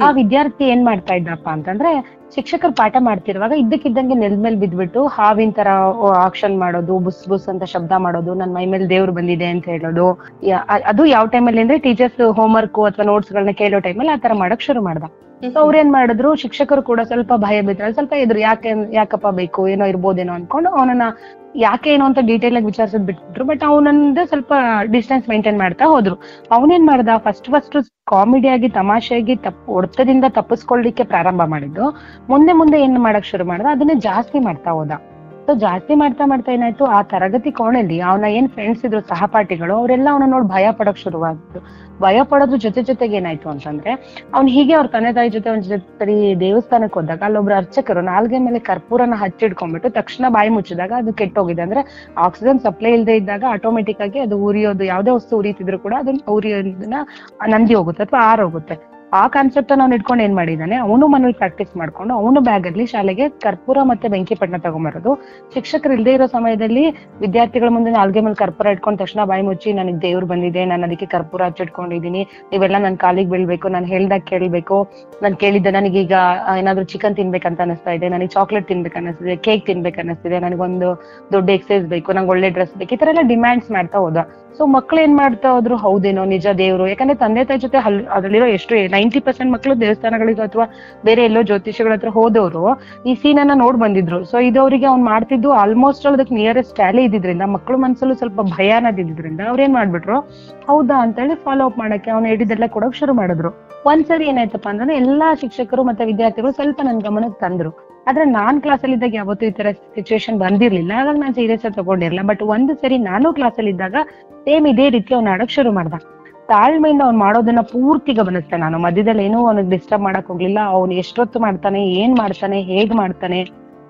ಆ ವಿದ್ಯಾರ್ಥಿ ಏನ್ ಮಾಡ್ತಾ ಇದ್ದಪ್ಪ ಅಂತಂದ್ರೆ ಶಿಕ್ಷಕರು ಪಾಠ ಮಾಡ್ತಿರುವಾಗ ಇದ್ದಕ್ಕಿದ್ದಂಗೆ ನೆಲದ ಮೇಲೆ ಬಿದ್ಬಿಟ್ಟು ಹಾವಿನ ತರ ಆಕ್ಷನ್ ಮಾಡೋದು ಬುಸ್ ಬುಸ್ ಅಂತ ಶಬ್ದ ಮಾಡೋದು ನನ್ ಮೈ ಮೇಲೆ ದೇವ್ರು ಬಂದಿದೆ ಅಂತ ಹೇಳೋದು. ಅದು ಯಾವ ಟೈಮಲ್ಲಿ ಅಂದ್ರೆ ಟೀಚರ್ಸ್ ಹೋಮ್ವರ್ಕ್ ಅಥವಾ ನೋಟ್ಸ್ ಗಳನ್ನ ಕೇಳೋ ಟೈಮಲ್ಲಿ ಆ ತರ ಮಾಡಕ್ ಶುರು ಮಾಡ್ದ. ಸೊ ಅವ್ರೇನ್ ಮಾಡಿದ್ರು ಶಿಕ್ಷಕರು ಕೂಡ ಸ್ವಲ್ಪ ಭಯ ಬಿದ್ರೆ ಸ್ವಲ್ಪ ಇದ್ರು ಯಾಕೆ ಯಾಕಪ್ಪ ಬೇಕು ಏನೋ ಇರ್ಬೋದೇನೋ ಅನ್ಕೊಂಡು ಅವನನ್ನ ಯಾಕೆ ಏನೋ ಅಂತ ಡೀಟೇಲ್ ಆಗಿ ವಿಚಾರಿಸೋದ್ ಬಿಟ್ಬಿಟ್ರು ಬಟ್ ಅವನಂದ ಸ್ವಲ್ಪ ಡಿಸ್ಟೆನ್ಸ್ ಮೇಂಟೈನ್ ಮಾಡ್ತಾ ಹೋದ್ರು. ಅವನೇನ್ ಮಾಡ್ದ ಫಸ್ಟ್ ಫಸ್ಟ್ ಕಾಮಿಡಿಯಾಗಿ ತಮಾಷೆಯಾಗಿ ತಪ್ಪು ಒಡ್ತದಿಂದ ತಪ್ಪಿಸ್ಕೊಳ್ಳಿಕ್ಕೆ ಪ್ರಾರಂಭ ಮಾಡಿದ್ದು. ಮುಂದೆ ಮುಂದೆ ಏನ್ ಮಾಡಕ್ ಶುರು ಮಾಡ್ದ? ಅದನ್ನೇ ಜಾಸ್ತಿ ಮಾಡ್ತಾ ಹೋದ. ಸೊ ಜಾಸ್ತಿ ಮಾಡ್ತಾ ಮಾಡ್ತಾ ಏನಾಯ್ತು? ಆ ತರಗತಿ ಕೋಣೆಯಲ್ಲಿ ಅವನ ಏನ್ ಫ್ರೆಂಡ್ಸ್ ಇದ್ರು, ಸಹಪಾಠಿಗಳು, ಅವರೆಲ್ಲ ಅವನ ನೋಡಿ ಭಯ ಪಡಕ್ ಶುರುವಾಗ್ತು ಭಯ ಪಡೋದ್ರ ಜೊತೆ ಜೊತೆಗೆ ಏನಾಯ್ತು ಅಂತಂದ್ರೆ, ಅವ್ನ್ ಹೀಗೆ ಅವ್ರ ತಂದೆ ತಾಯಿ ಜೊತೆ ಒಂದ್ ಸರಿ ದೇವಸ್ಥಾನಕ್ಕೆ ಹೋದಾಗ ಅಲ್ಲೊಬ್ರು ಅರ್ಚಕರು ನಾಲ್ಗೆ ಮೇಲೆ ಕರ್ಪೂರನ ಹಚ್ಚಿಡ್ಕೊಂಡ್ಬಿಟ್ಟು ತಕ್ಷಣ ಬಾಯಿ ಮುಚ್ಚಿದಾಗ ಅದು ಕೆಟ್ಟೋಗಿದೆ. ಅಂದ್ರೆ ಆಕ್ಸಿಜನ್ ಸಪ್ಲೈ ಇಲ್ಲದೆ ಇದ್ದಾಗ ಆಟೋಮೆಟಿಕ್ ಆಗಿ ಅದು ಉರಿಯೋದು, ಯಾವ್ದೇ ವಸ್ತು ಉರಿತಿದ್ರು ಕೂಡ ಅದನ್ನ ಉರಿಯೋದನ್ನ ನಂದಿ ಹೋಗುತ್ತೆ ಅಥವಾ ಆರೋಗುತ್ತೆ ಆ ಕಾನ್ಸೆಪ್ಟ್ ಅವ್ನು ಇಟ್ಕೊಂಡು ಏನ್ ಮಾಡಿದಾನೆ ಅವನು ಮನೇಲಿ ಪ್ರಾಕ್ಟೀಸ್ ಮಾಡ್ಕೊಂಡು ಅವನು ಬ್ಯಾಗ್ ಅಲ್ಲಿ ಶಾಲೆಗೆ ಕರ್ಪೂರ ಮತ್ತೆ ಬೆಂಕಿ ಪಟ್ಟಣ ತಗೊಂಬರೋದು. ಶಿಕ್ಷಕರು ಇಲ್ಲದೆ ಇರೋ ಸಮಯದಲ್ಲಿ ವಿದ್ಯಾರ್ಥಿಗಳ ಮುಂದೆ ನಾಲ್ಗೆ ಮೇಲೆ ಕರ್ಪೂರ ಇಟ್ಕೊಂಡ್ ತಕ್ಷಣ ಬಾಯಿ ಮುಚ್ಚಿ, ನನಗೆ ದೇವ್ರು ಬಂದಿದೆ, ನಾನು ಅದಕ್ಕೆ ಕರ್ಪೂರ ಹಚ್ಚಿಟ್ಕೊಂಡಿದೀನಿ ನೀವೆಲ್ಲ ನನ್ನ ಕಾಲಿಗೆ ಬೀಳ್ಬೇಕು, ನಾನು ಹೇಳ್ದಾಗ ಕೇಳ್ಬೇಕು, ನಾನು ಕೇಳಿದ್ದೆ ನನಗೀಗ ಏನಾದ್ರು ಚಿಕನ್ ತಿನ್ಬೇಕಂತ ಅನಿಸ್ತಾ ಇದೆ, ನನಗೆ ಚಾಕ್ಲೇಟ್ ತಿನ್ಬೇಕು ಅನಿಸ್ತಿದೆ ಕೇಕ್ ತಿನ್ಬೇಕು ಅನಿಸ್ತಿದೆ, ನನಗೊಂದು ದೊಡ್ಡ ಎಕ್ಸೈಸ್ ಬೇಕು, ನಂಗೆ ಒಳ್ಳೆ ಡ್ರೆಸ್ ಬೇಕು, ಈ ತರ ಎಲ್ಲ ಡಿಮ್ಯಾಂಡ್ಸ್ ಮಾಡ್ತಾ ಹೋದ. ಸೊ ಮಕ್ಳು ಏನ್ ಮಾಡ್ತಾ ಹೋದ್ರು? ಹೌದೇನೋ, ನಿಜ ದೇವ್ರು. ಯಾಕಂದ್ರೆ ತಂದೆ ತಾಯಿ ಜೊತೆ ಹಲ್, ಅದ್ರಲ್ಲಿರೋ ಎಷ್ಟು ನೈಂಟಿ ಪರ್ಸೆಂಟ್ ಮಕ್ಕಳು ದೇವಸ್ಥಾನಗಳಿಗೆ ಅಥವಾ ಬೇರೆ ಎಲ್ಲೋ ಜ್ಯೋತಿಷಿಗಳ ಹತ್ರ ಹೋದವರು ಈ ಸೀನ್ ಅನ್ನ ನೋಡ್ ಬಂದಿದ್ರು. ಸೊ ಇದು ಅವರಿಗೆ ಅವ್ನ್ ಮಾಡ್ತಿದ್ದು ಆಲ್ಮೋಸ್ಟ್ ಅದಕ್ಕೆ ನಿಯರೆಸ್ಟ್ ಟ್ಯಾಲಿ ಇದ್ದಿದ್ರಿಂದ ಮಕ್ಳು ಮನಸ್ಸಲ್ಲೂ ಸ್ವಲ್ಪ ಭಯ ಅನ್ನೋದಿದ್ರಿಂದ ಅವ್ರ ಏನ್ ಮಾಡ್ಬಿಟ್ರು, ಹೌದಾ ಅಂತೇಳಿ ಫಾಲೋ ಅಪ್ ಮಾಡಕ್ಕೆ ಅವ್ನು ಹೇಳಿದ್ದೆಲ್ಲ ಕೊಡಕ್ ಶುರು ಮಾಡಿದ್ರು. ಒಂದ್ಸರಿ ಏನಾಯ್ತಪ್ಪ ಅಂದ್ರೆ ಎಲ್ಲಾ ಶಿಕ್ಷಕರು ಮತ್ತೆ ವಿದ್ಯಾರ್ಥಿಗಳು ಸ್ವಲ್ಪ ನನ್ ಗಮನಕ್ಕೆ ತಂದ್ರು. ಆದ್ರೆ ನಾನ್ ಕ್ಲಾಸ್ ಅಲ್ಲಿ ಇದ್ದಾಗ ಯಾವತ್ತೂ ಈ ತರ ಸಿಚುವೇಶನ್ ಬಂದಿರ್ಲಿಲ್ಲ. ಹಾಗಾಗಿ ನಾನು ಸೀರಿಯಸ್ ತಗೊಂಡಿರ್ಲಿಲ್ಲ. ಬಟ್ ಒಂದು ಸರಿ ನಾನು ಕ್ಲಾಸಲ್ಲಿ ಇದ್ದಾಗ ಸೇಮ್ ಇದೇ ರೀತಿ ಅವ್ನು ಆಡಕ್ ಶುರು ಮಾಡ್ದ. ತಾಳ್ಮೆಯಿಂದ ಅವ್ನು ಮಾಡೋದನ್ನ ಪೂರ್ತಿ ಗಮನಿಸ್ತೆ ನಾನು. ಮಧ್ಯದಲ್ಲಿ ಏನೂ ಅವನಿಗೆ ಡಿಸ್ಟರ್ಬ್ ಮಾಡಕ್ ಹೋಗ್ಲಿಲ್ಲ. ಅವ್ನು ಎಷ್ಟೊತ್ತು ಮಾಡ್ತಾನೆ, ಏನ್ ಮಾಡ್ತಾನೆ, ಹೇಗ್ ಮಾಡ್ತಾನೆ,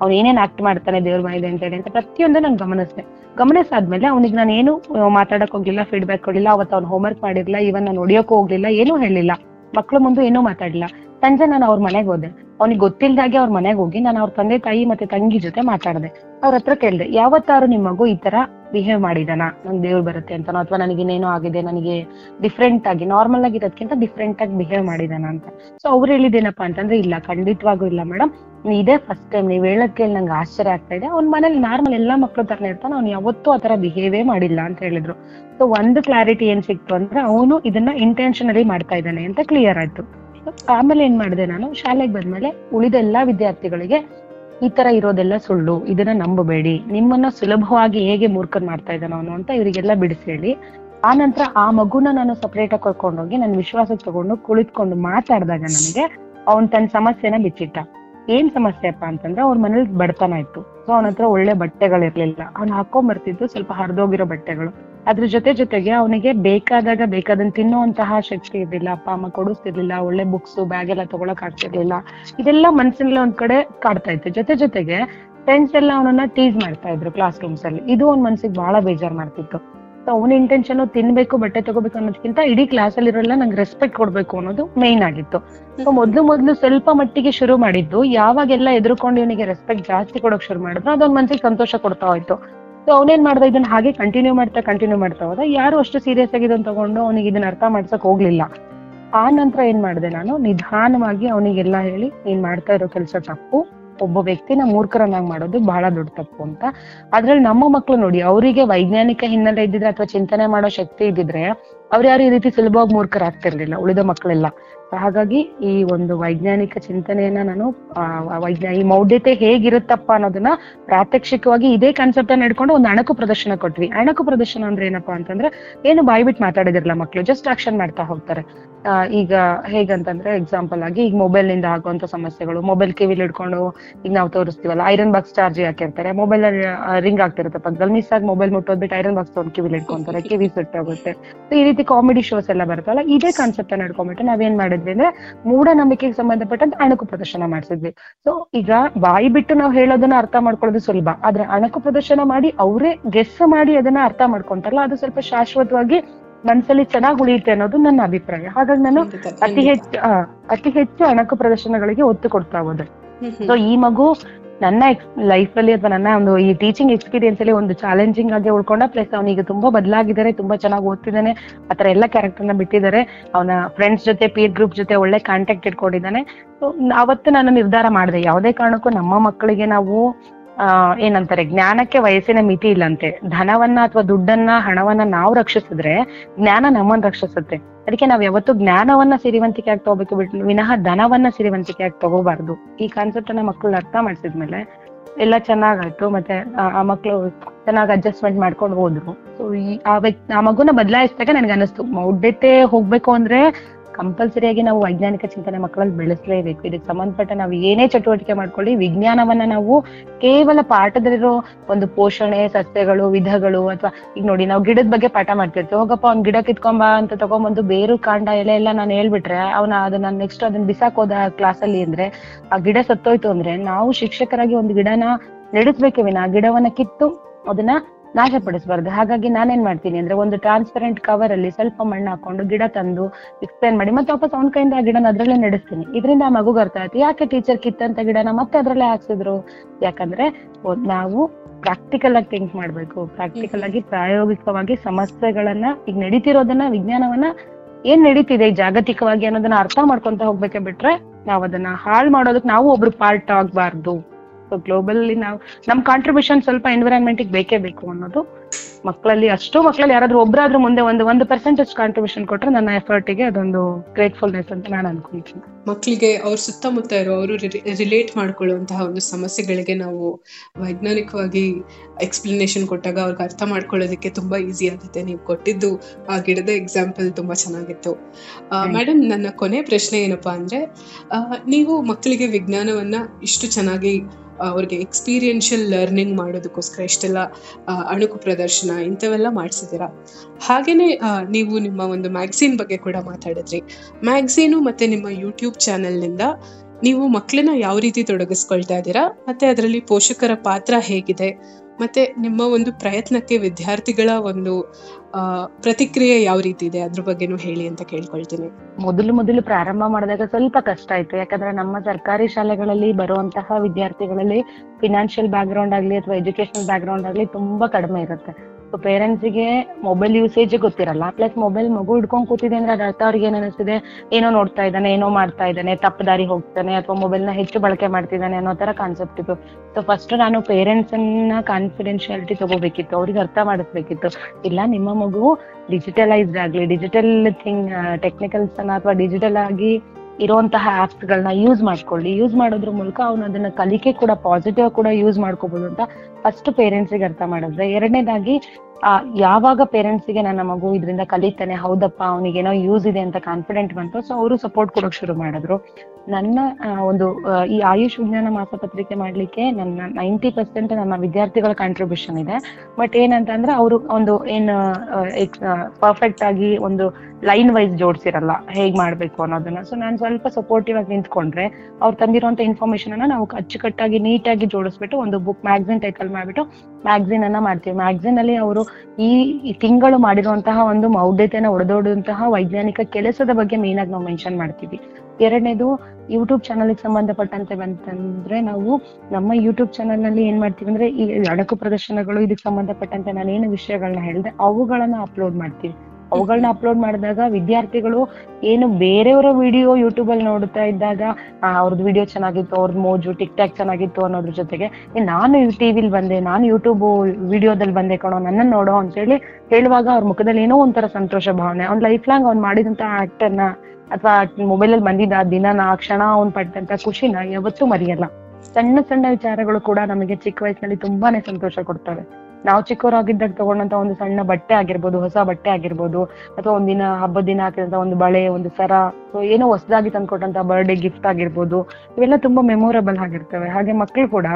ಅವ್ನು ಏನೇನ್ ಆಕ್ಟ್ ಮಾಡ್ತಾನೆ ದೇವ್ರ ಮನೆದೆ ಅಂತ ಹೇಳಿ ಅಂತ ಪ್ರತಿಯೊಂದು ನಾನು ಗಮನಿಸ್ದೆ. ಗಮನಿಸಾದ್ಮೇಲೆ ಅವನಿಗೆ ನಾನು ಏನು ಮಾತಾಡಕ್ ಹೋಗ್ಲಿಲ್ಲ ಫೀಡ್ಬ್ಯಾಕ್ ಕೊಡ್ಲಿಲ್ಲ, ಅವತ್ತು ಅವ್ನು ಹೋಮ್ವರ್ಕ್ ಮಾಡಿರ್ಲಿಲ್ಲ ಇವನ್ ನಾನು ಹೊಡಿಯೋಕ್ ಹೋಗ್ಲಿಲ್ಲ, ಏನೂ ಹೇಳಿಲ್ಲ. ಮಕ್ಳ ಮುಂದೆ ಏನೂ ಮಾತಾಡ್ಲಿಲ್ಲ. ಸಂಜೆ ನಾನು ಅವ್ರ ಮನೆಗೆ ಹೋದೆ. ಅವ್ನಿಗೆ ಗೊತ್ತಿಲ್ದಾಗೆ ಅವ್ರ ಮನೆಗೆ ಹೋಗಿ ನಾನು ಅವ್ರ ತಂದೆ ತಾಯಿ ಮತ್ತೆ ತಂಗಿ ಜೊತೆ ಮಾತಾಡ್ದೆ. ಅವ್ರ ಹತ್ರ ಕೇಳ್ದೆ, ಯಾವತ್ತಾರು ನಿಮ್ಮ ಮಗು ಈ ತರ ಬಿಹೇವ್ ಮಾಡಿದಾನ ನಂಗೆ ದೇವ್ರು ಬರುತ್ತೆ ಅಂತನೋ? ಅಥವಾ ನನಗೆ ಇನ್ನೇನೋ ಆಗಿದೆ, ನನಗೆ ಡಿಫ್ರೆಂಟ್ ಆಗಿ ನಾರ್ಮಲ್ ಆಗಿ ಇರೋದ್ಕಿಂತ ಡಿಫ್ರೆಂಟ್ ಆಗಿ ಬಿಹೇವ್ ಮಾಡಿದಾನ ಅಂತ. ಸೊ ಅವ್ರು ಹೇಳಿದೇನಪ್ಪಾ ಅಂತಂದ್ರೆ, ಇಲ್ಲ, ಖಂಡಿತವಾಗೂ ಇಲ್ಲ ಮೇಡಮ್ ಇದೇ ಫಸ್ಟ್ ಟೈಮ್ ನೀವ್ ಹೇಳಕ್ಕೆ ನಂಗೆ ಆಶ್ಚರ್ಯ ಆಗ್ತಾ ಇದೆ. ಅವ್ನ ಮನೇಲಿ ನಾರ್ಮಲ್ ಎಲ್ಲಾ ಮಕ್ಳು ತರನೇ ಇರ್ತಾನೆ, ಅವ್ನು ಯಾವತ್ತೂ ಆತರ ಬಿಹೇವೇ ಮಾಡಿಲ್ಲ ಅಂತ ಹೇಳಿದ್ರು. ಸೊ ಒಂದು ಕ್ಲಾರಿಟಿ ಏನ್ ಸಿಕ್ತು ಅಂದ್ರೆ, ಅವನು ಇದನ್ನ ಇಂಟೆನ್ಷನಲಿ ಮಾಡ್ತಾ ಇದ್ದಾನೆ ಅಂತ ಕ್ಲಿಯರ್ ಆಯ್ತು. ಆಮೇಲೆ ಏನ್ ಮಾಡಿದೆ ನಾನು? ಶಾಲೆಗೆ ಬಂದ್ಮೇಲೆ ಉಳಿದ ಎಲ್ಲಾ ವಿದ್ಯಾರ್ಥಿಗಳಿಗೆ ಈ ತರ ಇರೋದೆಲ್ಲ ಸುಳ್ಳು. ಇದನ್ನ ನಂಬಬೇಡಿ. ನಿಮ್ಮನ್ನ ಸುಲಭವಾಗಿ ಹೇಗೆ ಮೂರ್ಖನ್ ಮಾಡ್ತಾ ಇದ್ದಾನ ಅವನು ಅಂತ ಇವರಿಗೆಲ್ಲ ಬಿಡಿಸಿ ಹೇಳಿ. ಆ ನಂತರ ಆ ಮಗುನ ನಾನು ಸಪರೇಟ್ ಆಗಿ ಕರ್ಕೊಂಡೋಗಿ ನನ್ನ ವಿಶ್ವಾಸಕ್ಕೆ ತಗೊಂಡು ಕುಳಿತುಕೊಂಡು ಮಾತಾಡಿದಾಗ ನನಗೆ ಅವ್ನ್ ತನ್ನ ಸಮಸ್ಯೆನ ಬಿಚ್ಚಿಟ್ಟ. ಏನ್ ಸಮಸ್ಯೆ ಅಪ್ಪ ಅಂತಂದ್ರೆ ಅವ್ರ ಮನೇಲಿ ಬಡತನ ಇತ್ತು. ಸೊ ಅವನ ಹತ್ರ ಒಳ್ಳೆ ಬಟ್ಟೆಗಳಿರ್ಲಿಲ್ಲ. ಅವ್ನು ಹಾಕೊಂಡ್ ಬರ್ತಿದ್ದು ಸ್ವಲ್ಪ ಹರಿದೋಗಿರೋ ಬಟ್ಟೆಗಳು. ಅದ್ರ ಜೊತೆ ಜೊತೆಗೆ ಅವನಿಗೆ ಬೇಕಾದಾಗ ಬೇಕಾದನ್ ತಿನ್ನುವಂತಹ ಶಕ್ತಿ ಇರ್ಲಿಲ್ಲ. ಅಪ್ಪ ಅಮ್ಮ ಕೊಡಿಸ್ತಿರ್ಲಿಲ್ಲ. ಒಳ್ಳೆ ಬುಕ್ಸ್ ಬ್ಯಾಗ್ ಎಲ್ಲ ತಗೊಳಕ್ ಆಗ್ತಿರ್ಲಿಲ್ಲ. ಇದೆಲ್ಲ ಮನ್ಸಿನಲ್ಲಿ ಒಂದ್ ಕಡೆ ಕಾಡ್ತಾ ಇತ್ತು. ಜೊತೆ ಜೊತೆಗೆ ಫ್ರೆಂಡ್ಸ್ ಎಲ್ಲ ಅವನನ್ನ ಟೀಸ್ ಮಾಡ್ತಾ ಇದ್ರು ಕ್ಲಾಸ್ ರೂಮ್ಸ್ ಅಲ್ಲಿ. ಇದು ಒಂದ್ ಮನ್ಸಿಗೆ ಬಹಳ ಬೇಜಾರ್ ಮಾಡ್ತಿತ್ತು. ಸೊ ಅವನ ಇಂಟೆನ್ಷನ್ ತಿನ್ಬೇಕು ಬಟ್ಟೆ ತಗೋಬೇಕು ಅನ್ನೋದಕ್ಕಿಂತ ಇಡೀ ಕ್ಲಾಸ್ ಅಲ್ಲಿ ಇರೋಲ್ಲ ನಂಗೆ ರೆಸ್ಪೆಕ್ಟ್ ಕೊಡ್ಬೇಕು ಅನ್ನೋದು ಮೇನ್ ಆಗಿತ್ತು. ಸೊ ಮೊದ್ಲು ಮೊದ್ಲು ಸ್ವಲ್ಪ ಮಟ್ಟಿಗೆ ಶುರು ಮಾಡಿದ್ದು ಯಾವಾಗೆಲ್ಲ ಎದುರ್ಕೊಂಡು ಇವನಿಗೆ ರೆಸ್ಪೆಕ್ಟ್ ಜಾಸ್ತಿ ಕೊಡೋಕ್ ಶುರು ಮಾಡಿದ್ರು ಅದೊಂದ್ ಮನ್ಸಿಗೆ ಸಂತೋಷ ಕೊಡ್ತಾ ಹೋಯ್ತು. ಸೊ ಅವನೇನ್ ಮಾಡ್ದ? ಇದನ್ನ ಹಾಗೆ ಕಂಟಿನ್ಯೂ ಮಾಡ್ತಾ ಕಂಟಿನ್ಯೂ ಮಾಡ್ತಾ ಹೋದ. ಯಾರು ಅಷ್ಟು ಸೀರಿಯಸ್ ಆಗಿ ಇದನ್ನ ತಗೊಂಡು ಅವನಿಗೆ ಇದನ್ನ ಅರ್ಥ ಮಾಡ್ಸಕ್ ಹೋಗ್ಲಿಲ್ಲ. ಆ ನಂತರ ಏನ್ ಮಾಡ್ದೆ ನಾನು? ನಿಧಾನವಾಗಿ ಅವನಿಗೆಲ್ಲ ಹೇಳಿ, ನೀನ್ ಮಾಡ್ತಾ ಇರೋ ಕೆಲಸ ತಪ್ಪು. ಒಬ್ಬ ವ್ಯಕ್ತಿನ ಮೂರ್ಖರನ್ನಾಗಿ ಮಾಡೋದು ಬಹಳ ದೊಡ್ಡ ತಪ್ಪು ಅಂತ. ಅದ್ರಲ್ಲಿ ನಮ್ಮ ಮಕ್ಳು ನೋಡಿ, ಅವರಿಗೆ ವೈಜ್ಞಾನಿಕ ಹಿನ್ನೆಲೆ ಇದ್ದಿದ್ರೆ ಅಥವಾ ಚಿಂತನೆ ಮಾಡೋ ಶಕ್ತಿ ಇದ್ದಿದ್ರೆ, ಅವ್ರು ಯಾರು ಈ ರೀತಿ ಸುಲಭವಾಗಿ ಮೂರ್ಖರಾಗ್ತಿರ್ಲಿಲ್ಲ ಉಳಿದ ಮಕ್ಕಳೆಲ್ಲ. ಹಾಗಾಗಿ ಈ ಒಂದು ವೈಜ್ಞಾನಿಕ ಚಿಂತನೆಯನ್ನ ನಾನು ವೈಜ್ಞಾ, ಈ ಮೌಢ್ಯತೆ ಹೇಗಿರುತ್ತಪ್ಪ ಅನ್ನೋದನ್ನ ಪ್ರಾತ್ಯಕ್ಷಿಕವಾಗಿ ಇದೇ ಕಾನ್ಸೆಪ್ಟ್ ಅನ್ನ ಹಿಡ್ಕೊಂಡು ಒಂದು ಅಣಕು ಪ್ರದರ್ಶನ ಕೊಟ್ವಿ. ಅಣಕು ಪ್ರದರ್ಶನ ಅಂದ್ರೆ ಏನಪ್ಪಾ ಅಂತಂದ್ರೆ, ಏನು ಬಾಯ್ಬಿಟ್ಟು ಮಾತಾಡಿದಿರಲ್ಲ ಮಕ್ಳು ಜಸ್ಟ್ ಆಕ್ಷನ್ ಮಾಡ್ತಾ ಹೋಗ್ತಾರೆ. ಈಗ ಹೇಗಂತಂದ್ರೆ ಎಕ್ಸಾಂಪಲ್ ಆಗಿ ಈಗ ಮೊಬೈಲ್ನಿಂದ ಆಗುವಂತ ಸಮಸ್ಯೆಗಳು ಮೊಬೈಲ್ ಕಿವಿಲಿ ಇಟ್ಕೊಂಡು ಈಗ ನಾವು ತೋರಿಸ್ತೀವಲ್ಲ ಐರನ್ ಬಾಕ್ಸ್ ಚಾರ್ಜ್ ಹಾಕಿರ್ತಾರೆ. ಮೊಬೈಲ್ ರಿಂಗ್ ಆಗ್ತಿರುತ್ತೆ ಪಕ್ಕದಲ್ಲಿ ಮಿಸ್ ಆಗಿ ಮೊಬೈಲ್ ಮುಟ್ಟೋದ್ಬಿಟ್ಟು ಐರನ್ ಬಾಕ್ಸ್ ತೊಗೊಂಡು ಕಿವಿಲಿ ಇಟ್ಕೊಂತಾರೆ ಕಿವಿ ಸುಟ್ಟೋಗುತ್ತೆ. ಸೊ ಈ ರೀತಿ ಕಾಮಿಡಿ ಶೋಸ್ ಎಲ್ಲ ಬರುತ್ತಲ್ಲ, ಇದೇ ಕಾನ್ಸೆಪ್ಟ್ ಅನ್ನ ಇಟ್ಕೊಂಡ್ಬಿಟ್ಟು ನಾವೇನ್ ಮಾಡಿದ್ವಿ ಅಂದ್ರೆ ಮೂಢನಂಬಿಕೆಗೆ ಸಂಬಂಧಪಟ್ಟಂತ ಅಣಕು ಪ್ರದರ್ಶನ ಮಾಡಿಸಿದ್ವಿ. ಸೊ ಈಗ ಬಾಯಿ ಬಿಟ್ಟು ನಾವು ಹೇಳೋದನ್ನ ಅರ್ಥ ಮಾಡ್ಕೊಳ್ಳೋದು ಸುಲಭ, ಆದ್ರೆ ಅಣಕು ಪ್ರದರ್ಶನ ಮಾಡಿ ಅವರೇ ಗೆಸ್ ಮಾಡಿ ಅದನ್ನ ಅರ್ಥ ಮಾಡ್ಕೊಂತಾರಲ್ಲ, ಅದು ಸ್ವಲ್ಪ ಶಾಶ್ವತವಾಗಿ ಮನ್ಸಲ್ಲಿ ಚೆನ್ನಾಗಿ ಉಳಿಯುತ್ತೆ ಅನ್ನೋದು ನನ್ನ ಅಭಿಪ್ರಾಯ. ಹಾಗಾಗಿ ನಾನು ಅತಿ. ಹೆಚ್ಚು ಅತಿ ಹೆಚ್ಚು ಅಣಕು ಪ್ರದರ್ಶನಗಳಿಗೆ ಒತ್ತು ಕೊಡ್ತಾ ಹೋದೆ. ಸೊ ಈ ಮಗು ನನ್ನ ಲೈಫ್ ಅಲ್ಲಿ ಅಥವಾ ನನ್ನ ಒಂದು ಈ ಟೀಚಿಂಗ್ ಎಕ್ಸ್ಪೀರಿಯನ್ಸ್ ಅಲ್ಲಿ ಒಂದು ಚಾಲೆಂಜಿಂಗ್ ಆಗಿ ಉಳ್ಕೊಂಡ ಪ್ಲಸ್ ಅವನಿಗೆ ತುಂಬಾ ಬದಲಾಗಿದ್ದಾರೆ ತುಂಬಾ ಚೆನ್ನಾಗಿ ಓದ್ತಿದ್ದಾನೆ ಆತರ ಎಲ್ಲ ಕ್ಯಾರೆಕ್ಟರ್ನ ಬಿಟ್ಟಿದ್ದಾರೆ. ಅವನ ಫ್ರೆಂಡ್ಸ್ ಜೊತೆ ಪೀರ್ ಗ್ರೂಪ್ ಜೊತೆ ಒಳ್ಳೆ ಕಾಂಟ್ಯಾಕ್ಟ್ ಇಟ್ಕೊಂಡಿದ್ದಾನೆ. ಸೊ ಅವತ್ತು ನಾನು ನಿರ್ಧಾರ ಮಾಡಿದೆ. ಯಾವುದೇ ಕಾರಣಕ್ಕೂ ನಮ್ಮ ಮಕ್ಕಳಿಗೆ ನಾವು ಏನಂತಾರೆ, ಜ್ಞಾನಕ್ಕೆ ವಯಸ್ಸಿನ ಮಿತಿ ಇಲ್ಲಂತೆ. ಧನವನ್ನ ಅಥವಾ ದುಡ್ಡನ್ನ, ಹಣವನ್ನ ನಾವು ರಕ್ಷಿಸಿದ್ರೆ ಜ್ಞಾನ ನಮ್ಮನ್ನ ರಕ್ಷಿಸುತ್ತೆ. ಅದಕ್ಕೆ ನಾವ್ ಯಾವತ್ತು ಜ್ಞಾನವನ್ನ ಸಿರಿವಂತಿಕೆ ಆಗಿ ತಗೋಬೇಕು ಬಿಟ್ಟು ವಿನಃ ಧನವನ್ನ ಸಿರಿವಂತಿಕೆ ಆಗಿ ತಗೋಬಾರ್ದು. ಈ ಕಾನ್ಸೆಪ್ಟ್ ಅನ್ನ ಮಕ್ಕಳು ಅರ್ಥ ಮಾಡಿಸಿದ್ಮೇಲೆ ಎಲ್ಲ ಚೆನ್ನಾಗಾಯ್ತು, ಮತ್ತೆ ಆ- ಮಕ್ಳು ಚೆನ್ನಾಗಿ ಅಡ್ಜಸ್ಟ್ಮೆಂಟ್ ಮಾಡ್ಕೊಂಡು ಹೋದ್ರು. ಸೊ ಈ ಆ ವ್ಯಕ್ತಿ, ಆ ಮಗುನ ಬದಲಾಯಿಸಿದಾಗ ನನಗೆ ಅನಿಸ್ತು ಮೌಢ್ಯತೆ ಹೋಗ್ಬೇಕು ಅಂದ್ರೆ ಕಂಪಲ್ಸರಿಯಾಗಿ ನಾವು ವೈಜ್ಞಾನಿಕ ಚಿಂತನೆ ಮಕ್ಕಳಲ್ಲಿ ಬೆಳೆಸಲೇಬೇಕು. ಇದಕ್ಕೆ ಸಂಬಂಧಪಟ್ಟ ನಾವು ಏನೇ ಚಟುವಟಿಕೆ ಮಾಡ್ಕೊಳ್ಳಿ, ವಿಜ್ಞಾನವನ್ನ ನಾವು ಕೇವಲ ಪಾಠದಲ್ಲಿರೋ ಒಂದು ಪೋಷಣೆ, ಸಸ್ಯಗಳು, ವಿಧಗಳು ಅಥವಾ ಈಗ ನೋಡಿ ನಾವು ಗಿಡದ ಬಗ್ಗೆ ಪಾಠ ಮಾಡ್ತಿರ್ತೀವಿ. ಹೋಗಪ್ಪ, ಅವ್ನ್ ಗಿಡ ಕಿತ್ಕೊಂಬ ಅಂತ ತಗೊಂಬಂದು ಬೇರು, ಕಾಂಡ, ಎಲೆ ಎಲ್ಲ ನಾನು ಹೇಳ್ಬಿಟ್ರೆ ಅವನ ಅದನ್ನ ನೆಕ್ಸ್ಟ್ ಅದನ್ನ ಬಿಸಾಕ್ ಹೋದ ಕ್ಲಾಸಲ್ಲಿ ಅಂದ್ರೆ ಆ ಗಿಡ ಸತ್ತೋಯ್ತು ಅಂದ್ರೆ ನಾವು ಶಿಕ್ಷಕರಾಗಿ ಒಂದು ಗಿಡನ ನಡೆಸ್ಬೇಕೇವಿನ ಆ ಗಿಡವನ್ನ ಕಿತ್ತು ಅದನ್ನ ನಾಶಪಡಿಸಬಾರ್ದು. ಹಾಗಾಗಿ ನಾನೇನ್ ಮಾಡ್ತೀನಿ ಅಂದ್ರೆ ಒಂದು ಟ್ರಾನ್ಸ್ಪರೆಂಟ್ ಕವರ್ ಅಲ್ಲಿ ಸ್ವಲ್ಪ ಮಣ್ಣು ಹಾಕೊಂಡು ಗಿಡ ತಂದು ಎಕ್ಸ್ಪ್ಲೇನ್ ಮಾಡಿ. ಮತ್ತೆ ವಾಪಸ್ ಅವ್ನ ಕೈಯಿಂದ ಆ ಗಿಡನ ಅದ್ರಲ್ಲೇ ನಡೆಸ್ತೀನಿ. ಇದರಿಂದ ಆ ಮಗು ಅರ್ಥ ಆಯ್ತು. ಯಾಕೆ ಟೀಚರ್ ಕಿತ್ತಂತ ಗಿಡನ ಮತ್ತೆ ಅದ್ರಲ್ಲೇ ಹಾಕ್ಸಿದ್ರು? ಯಾಕಂದ್ರೆ ನಾವು ಪ್ರಾಕ್ಟಿಕಲ್ ಆಗಿ ಥಿಂಕ್ ಮಾಡ್ಬೇಕು. ಪ್ರಾಕ್ಟಿಕಲ್ ಆಗಿ ಪ್ರಾಯೋಗಿಕವಾಗಿ ಸಮಸ್ಯೆಗಳನ್ನ ಈಗ ನಡೀತಿರೋದನ್ನ, ವಿಜ್ಞಾನವನ್ನ ಏನ್ ನಡೀತಿದೆ ಜಾಗತಿಕವಾಗಿ ಅನ್ನೋದನ್ನ ಅರ್ಥ ಮಾಡ್ಕೊಂತ ಹೋಗ್ಬೇಕೆ ಬಿಟ್ರೆ ನಾವ್ ಅದನ್ನ ಹಾಳ್ ಮಾಡೋದಕ್ಕೆ ನಾವು ಒಬ್ರು ಪಾರ್ಟ್ ಆಗ್ಬಾರ್ದು. ಸೊ ಗ್ಲೋಬಲಿ ನಾವು ನಮ್ ಕಾಂಟ್ರಿಬ್ಯೂಷನ್ ಸ್ವಲ್ಪ ಎನ್ವಿರಾನ್ಮೆಂಟ್ ಬೇಕೇ ಬೇಕು ಅನ್ನೋದು ಮಕ್ಕಳಲ್ಲಿ ಅಷ್ಟು ಮಕ್ಕಳಲ್ಲಿ ಯಾರಾದ್ರೂ ಒಬ್ರಾದ್ರೂ ಮುಂದೆ ಒಂದು ಒಂದು ಪರ್ಸೆಂಟೇಜ್ ಕಾಂಟ್ರಿಬ್ಯೂಷನ್ ಕೊಟ್ರೆ ನನ್ನ ಎಫರ್ಟಿಗೆ ಅದೊಂದು ಗ್ರೇಟ್ಫುಲ್ನೆಸ್ ಅಂತ ನಾನು ಅನ್ಕೊಂತೀನಿ. ಮಕ್ಕಳಿಗೆ ಅವ್ರ ಸುತ್ತಮುತ್ತ ಇರೋ ಅವರು ರಿಲೇಟ್ ಮಾಡ್ಕೊಳ್ಳುವಂತಹ ಒಂದು ಸಮಸ್ಯೆಗಳಿಗೆ ನಾವು ವೈಜ್ಞಾನಿಕವಾಗಿ ಎಕ್ಸ್ಪ್ಲನೇಷನ್ ಕೊಟ್ಟಾಗ ಅವ್ರಿಗೆ ಅರ್ಥ ಮಾಡ್ಕೊಳ್ಳೋದಕ್ಕೆ ತುಂಬಾ ಈಸಿ ಆಗುತ್ತೆ. ನೀವು ಕೊಟ್ಟಿದ್ದು ಆ ಗಿಡದ ಎಕ್ಸಾಂಪಲ್ ತುಂಬಾ ಚೆನ್ನಾಗಿತ್ತು. ಮೇಡಮ್ ನನ್ನ ಕೊನೆ ಪ್ರಶ್ನೆ ಏನಪ್ಪಾ ಅಂದ್ರೆ ನೀವು ಮಕ್ಕಳಿಗೆ ವಿಜ್ಞಾನವನ್ನ ಇಷ್ಟು ಚೆನ್ನಾಗಿ ಅವ್ರಿಗೆ ಎಕ್ಸ್ಪೀರಿಯನ್ಷಿಯಲ್ ಲರ್ನಿಂಗ್ ಮಾಡೋದಕ್ಕೋಸ್ಕರ ಇಷ್ಟೆಲ್ಲ ಅಣುಕು ಪ್ರದರ್ಶನ ಇಂಥವೆಲ್ಲ ಮಾಡಿಸಿದ್ದೀರಾ? ಹಾಗೇನೆ ನೀವು ನಿಮ್ಮ ಒಂದು ಮ್ಯಾಗ್ಝಿನ್ ಬಗ್ಗೆ ಕೂಡ ಮಾತಾಡಿದ್ರಿ. ಮ್ಯಾಗ್ಝೀನು ಮತ್ತೆ ನಿಮ್ಮ ಯೂಟ್ಯೂಬ್ ಚಾನೆಲ್ನಿಂದ ನೀವು ಮಕ್ಕಳನ್ನ ಯಾವ ರೀತಿ ತೊಡಗಿಸ್ಕೊಳ್ತಾ ಇದ್ದೀರಾ? ಮತ್ತೆ ಅದರಲ್ಲಿ ಪೋಷಕರ ಪಾತ್ರ ಹೇಗಿದೆ? ಮತ್ತೆ ನಿಮ್ಮ ಒಂದು ಪ್ರಯತ್ನಕ್ಕೆ ವಿದ್ಯಾರ್ಥಿಗಳ ಒಂದು ಪ್ರತಿಕ್ರಿಯೆ ಯಾವ ರೀತಿ ಇದೆ? ಅದ್ರ ಬಗ್ಗೆನೂ ಹೇಳಿ ಅಂತ ಕೇಳ್ಕೊಳ್ತೀನಿ. ಮೊದಲು ಮೊದಲು ಪ್ರಾರಂಭ ಮಾಡಿದಾಗ ಸ್ವಲ್ಪ ಕಷ್ಟ ಆಯ್ತು. ಯಾಕಂದ್ರೆ ನಮ್ಮ ಸರ್ಕಾರಿ ಶಾಲೆಗಳಲ್ಲಿ ಬರುವಂತಹ ವಿದ್ಯಾರ್ಥಿಗಳಲ್ಲಿ ಫಿನಾನ್ಷಿಯಲ್ ಬ್ಯಾಕ್ ಗ್ರೌಂಡ್ ಆಗ್ಲಿ ಅಥವಾ ಎಜುಕೇಶನಲ್ ಬ್ಯಾಕ್ ಗ್ರೌಂಡ್ ಆಗ್ಲಿ ತುಂಬಾ ಕಡಿಮೆ ಇರುತ್ತೆ. ಸೊ ಗೆ ಮೊಬೈಲ್ ಯೂಸೇಜ್ ಗೊತ್ತಿರಲ್ಲ. ಪ್ಲಸ್ ಮೊಬೈಲ್ ಮಗು ಹಿಡ್ಕೊಂಡ್ ಕೂತಿದೆ ಅಂದ್ರೆ ಅದ್ರ ಅರ್ಥ ಅವ್ರಿಗೆ ಏನ್ ಅನಿಸ್ತಿದೆ ಏನೋ ನೋಡ್ತಾ ಇದ್ದಾನೆ, ಏನೋ ಮಾಡ್ತಾ ಇದ್ದಾನೆ, ತಪ್ಪು ದಾರಿ ಹೋಗ್ತಾನೆ, ಅಥವಾ ಮೊಬೈಲ್ನ ಹೆಚ್ಚು ಬಳಕೆ ಮಾಡ್ತಿದ್ದಾನೆ ಅನ್ನೋ ತರ ಕಾನ್ಸೆಪ್ಟ್ ಇತ್ತು. ಸೊ ಫಸ್ಟ್ ನಾನು ಪೇರೆಂಟ್ಸ್ ಅನ್ನ ಕಾನ್ಫಿಡೆನ್ಶಿಯಾಲಿಟಿ ತಗೋಬೇಕಿತ್ತು. ಅವ್ರಿಗೆ ಅರ್ಥ ಮಾಡಿಸ್ಬೇಕಿತ್ತು. ಇಲ್ಲ, ನಿಮ್ಮ ಮಗು ಡಿಜಿಟಲೈಸ್ಡ್ ಆಗ್ಲಿ ಡಿಜಿಟಲ್ ಥಿಂಗ್ ಟೆಕ್ನಿಕಲ್ಸ್ ಅನ್ನ ಅಥವಾ ಡಿಜಿಟಲ್ ಆಗಿ ಇರುವಂತಹ ಆಪ್ಸ್ ಗಳನ್ನ ಯೂಸ್ ಮಾಡ್ಕೊಳ್ಳಿ. ಯೂಸ್ ಮಾಡೋದ್ರ ಮೂಲಕ ಅವ್ನು ಅದನ್ನ ಕಲಿಕೆ ಕೂಡ ಪಾಸಿಟಿವ್ ಕೂಡ ಯೂಸ್ ಮಾಡ್ಕೋಬಹುದು ಅಂತ ಫಸ್ಟ್ ಪೇರೆಂಟ್ಸ್ ಅರ್ಥ ಮಾಡಿದ್ರೆ. ಎರಡನೇದಾಗಿ ಆ ಯಾವಾಗ ಪೇರೆಂಟ್ಸ್ಗೆ ನನ್ನ ಮಗು ಇದರಿಂದ ಕಲಿತಾನೆ ಹೌದಪ್ಪ ಅವನಿಗೆ ಏನೋ ಯೂಸ್ ಇದೆ ಅಂತ ಕಾನ್ಫಿಡೆಂಟ್ ಬಂತು. ಸೊ ಅವರು ಸಪೋರ್ಟ್ ಕೊಡೋಕ್ ಶುರು ಮಾಡಿದ್ರು. ನನ್ನ ಒಂದು ಈ ಆಯುಷ್ ವಿಜ್ಞಾನ ಮಾಸಪತ್ರಿಕೆ ಮಾಡ್ಲಿಕ್ಕೆ ನನ್ನ ನೈಂಟಿ ಪರ್ಸೆಂಟ್ ನನ್ನ ವಿದ್ಯಾರ್ಥಿಗಳ ಕಾಂಟ್ರಿಬ್ಯೂಷನ್ ಇದೆ. ಬಟ್ ಏನಂತಂದ್ರೆ ಅವರು ಒಂದು ಏನು ಪರ್ಫೆಕ್ಟ್ ಆಗಿ ಒಂದು ಲೈನ್ ವೈಸ್ ಜೋಡಿಸಿರಲ್ಲ ಹೇಗ್ ಮಾಡ್ಬೇಕು ಅನ್ನೋದನ್ನ. ಸೊ ನಾನು ಸ್ವಲ್ಪ ಸಪೋರ್ಟಿವ್ ಆಗಿ ನಿಂತ್ಕೊಂಡ್ರೆ ಅವ್ರು ತಂದಿರುವಂತ ಇನ್ಫಾರ್ಮೇಶನ್ ಅನ್ನ ನಾವು ಅಚ್ಚುಕಟ್ಟಾಗಿ ನೀಟಾಗಿ ಜೋಡಿಸ್ಬಿಟ್ಟು ಒಂದು ಬುಕ್ ಮ್ಯಾಗ್ಝಿನ್ ಟೈಟಲ್ ಮಾಡ್ಬಿಟ್ಟು ಮ್ಯಾಗ್ಝಿನ್ ಅನ್ನ ಮಾಡ್ತೀವಿ. ಮ್ಯಾಗ್ಝಿನ್ ಅಲ್ಲಿ ಅವರು ಈ ತಿಂಗಳು ಮಾಡಿರುವಂತಹ ಒಂದು ಮೌಢ್ಯತೆಯನ್ನ ಒಡೆದೋಡುವಂತಹ ವೈಜ್ಞಾನಿಕ ಕೆಲಸದ ಬಗ್ಗೆ ಮೇನ್ ಆಗಿ ನಾವು ಮೆನ್ಷನ್ ಮಾಡ್ತೀವಿ. ಎರಡನೇದು ಯೂಟ್ಯೂಬ್ ಚಾನಲ್ ಸಂಬಂಧಪಟ್ಟಂತೆ ಬಂತಂದ್ರೆ ನಾವು ನಮ್ಮ ಯೂಟ್ಯೂಬ್ ಚಾನಲ್ನಲ್ಲಿ ಏನ್ ಮಾಡ್ತೀವಿ ಅಂದ್ರೆ ಈ ಅಡಕು ಪ್ರದರ್ಶನಗಳು ಇದಕ್ಕೆ ಸಂಬಂಧಪಟ್ಟಂತೆ ನಾನು ಏನು ವಿಷಯಗಳನ್ನ ಹೇಳಿದೆ ಅವುಗಳನ್ನ ಅಪ್ಲೋಡ್ ಮಾಡ್ತೀವಿ. ಅವುಗಳನ್ನ ಅಪ್ಲೋಡ್ ಮಾಡಿದಾಗ ವಿದ್ಯಾರ್ಥಿಗಳು ಏನು ಬೇರೆಯವರ ವಿಡಿಯೋ ಯೂಟ್ಯೂಬ್ ಅಲ್ಲಿ ನೋಡ್ತಾ ಇದ್ದಾಗ ಅವ್ರದ್ದು ವಿಡಿಯೋ ಚೆನ್ನಾಗಿತ್ತು, ಅವ್ರದ್ ಮೋಜು ಟಿಕ್ ಟಾಕ್ ಚೆನ್ನಾಗಿತ್ತು ಅನ್ನೋದ್ರ ಜೊತೆಗೆ ನಾನು ಟಿವಿಲ್ ಬಂದೆ, ನಾನು ಯೂಟ್ಯೂಬ್ ವಿಡಿಯೋದಲ್ಲಿ ಬಂದೆ ಕಣೋ ನನ್ನನ್ನು ನೋಡೋ ಅಂತೇಳಿ ಹೇಳುವಾಗ ಅವ್ರ ಮುಖದಲ್ಲಿ ಏನೋ ಒಂಥರ ಸಂತೋಷ ಭಾವನೆ. ಅವ್ನ ಲೈಫ್ ಲಾಂಗ್ ಅವ್ನು ಮಾಡಿದಂತ ಆಕ್ಟರ್ನ ಅಥವಾ ಮೊಬೈಲ್ ಅಲ್ಲಿ ಬಂದಿದ್ದ ಆ ದಿನನ, ಆ ಕ್ಷಣ ಅವ್ನ್ ಪಟ್ಟಂತ ಖುಷಿನ ಯಾವತ್ತೂ ಮರೆಯಲ್ಲ. ಸಣ್ಣ ಸಣ್ಣ ವಿಚಾರಗಳು ಕೂಡ ನಮಗೆ ಚಿಕ್ಕ ವಯಸ್ಸಿನಲ್ಲಿ ತುಂಬಾನೇ ಸಂತೋಷ ಕೊಡ್ತವೆ. ನಾವು ಚಿಕ್ಕವರಾಗಿದ್ದಾಗ ತಗೊಂಡಂತ ಒಂದು ಸಣ್ಣ ಬಟ್ಟೆ ಆಗಿರ್ಬೋದು, ಹೊಸ ಬಟ್ಟೆ ಆಗಿರ್ಬೋದು, ಅಥವಾ ಒಂದಿನ ಹಬ್ಬದ ದಿನ ಹಾಕಿದಂತ ಒಂದು ಬಳೆ, ಒಂದು ಸರ ಸೊ ಏನೋ ಹೊಸದಾಗಿ ತಂದ್ಕೊಟ್ಟಂತ ಬರ್ಡೇ ಗಿಫ್ಟ್ ಆಗಿರ್ಬೋದು, ಇವೆಲ್ಲ ತುಂಬಾ ಮೆಮೊರಬಲ್ ಆಗಿರ್ತವೆ. ಹಾಗೆ ಮಕ್ಕಳು ಕೂಡ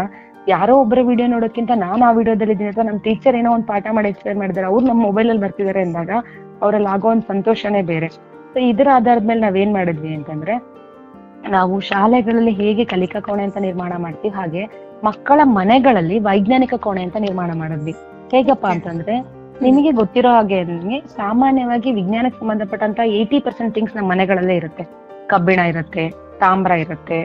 ಯಾರೋ ಒಬ್ಬರ ವಿಡಿಯೋ ನೋಡೋಕ್ಕಿಂತ ನಾನು ಆ ವಿಡಿಯೋದಲ್ಲಿ ಇದ್ದೀನಿ ಅಥವಾ ನಮ್ಮ ಟೀಚರ್ ಏನೋ ಒಂದು ಪಾಠ ಮಾಡಿ ಎಕ್ಸ್ಪ್ಲೈನ್ ಮಾಡಿದಾರೆ, ಅವ್ರು ನಮ್ಮ ಮೊಬೈಲ್ ಅಲ್ಲಿ ಬರ್ತಿದ್ದಾರೆ ಅಂದಾಗ ಅವರಲ್ಲಿ ಆಗೋ ಒಂದು ಸಂತೋಷನೇ ಬೇರೆ. ಸೊ ಇದರ ಆಧಾರದ ಮೇಲೆ ನಾವೇನ್ ಮಾಡಿದ್ವಿ ಅಂತಂದ್ರೆ, ನಾವು ಶಾಲೆಗಳಲ್ಲಿ ಹೇಗೆ ಕಲಿಕಾ ಕೋಣೆ ಅಂತ ನಿರ್ಮಾಣ ಮಾಡ್ತೀವಿ, ಹಾಗೆ ಮಕ್ಕಳ ಮನೆಗಳಲ್ಲಿ ವೈಜ್ಞಾನಿಕ ಕೋಣೆ ಅಂತ ನಿರ್ಮಾಣ ಮಾಡಿದ್ವಿ. ಹೇಗಪ್ಪ ಅಂತಂದ್ರೆ ನಿಮಗೆ ಗೊತ್ತಿರೋ ಹಾಗೆ ನಿಮಗೆ ಸಾಮಾನ್ಯವಾಗಿ ವಿಜ್ಞಾನಕ್ಕೆ ಸಂಬಂಧಪಟ್ಟಂತ ಏಯ್ಟಿ ಪರ್ಸೆಂಟ್ ಥಿಂಗ್ಸ್ ನಮ್ಮ ಮನೆಗಳಲ್ಲೇ ಇರುತ್ತೆ. ಕಬ್ಬಿಣ ಇರುತ್ತೆ ತಾಮ್ರ ಇರುತ್ತೆ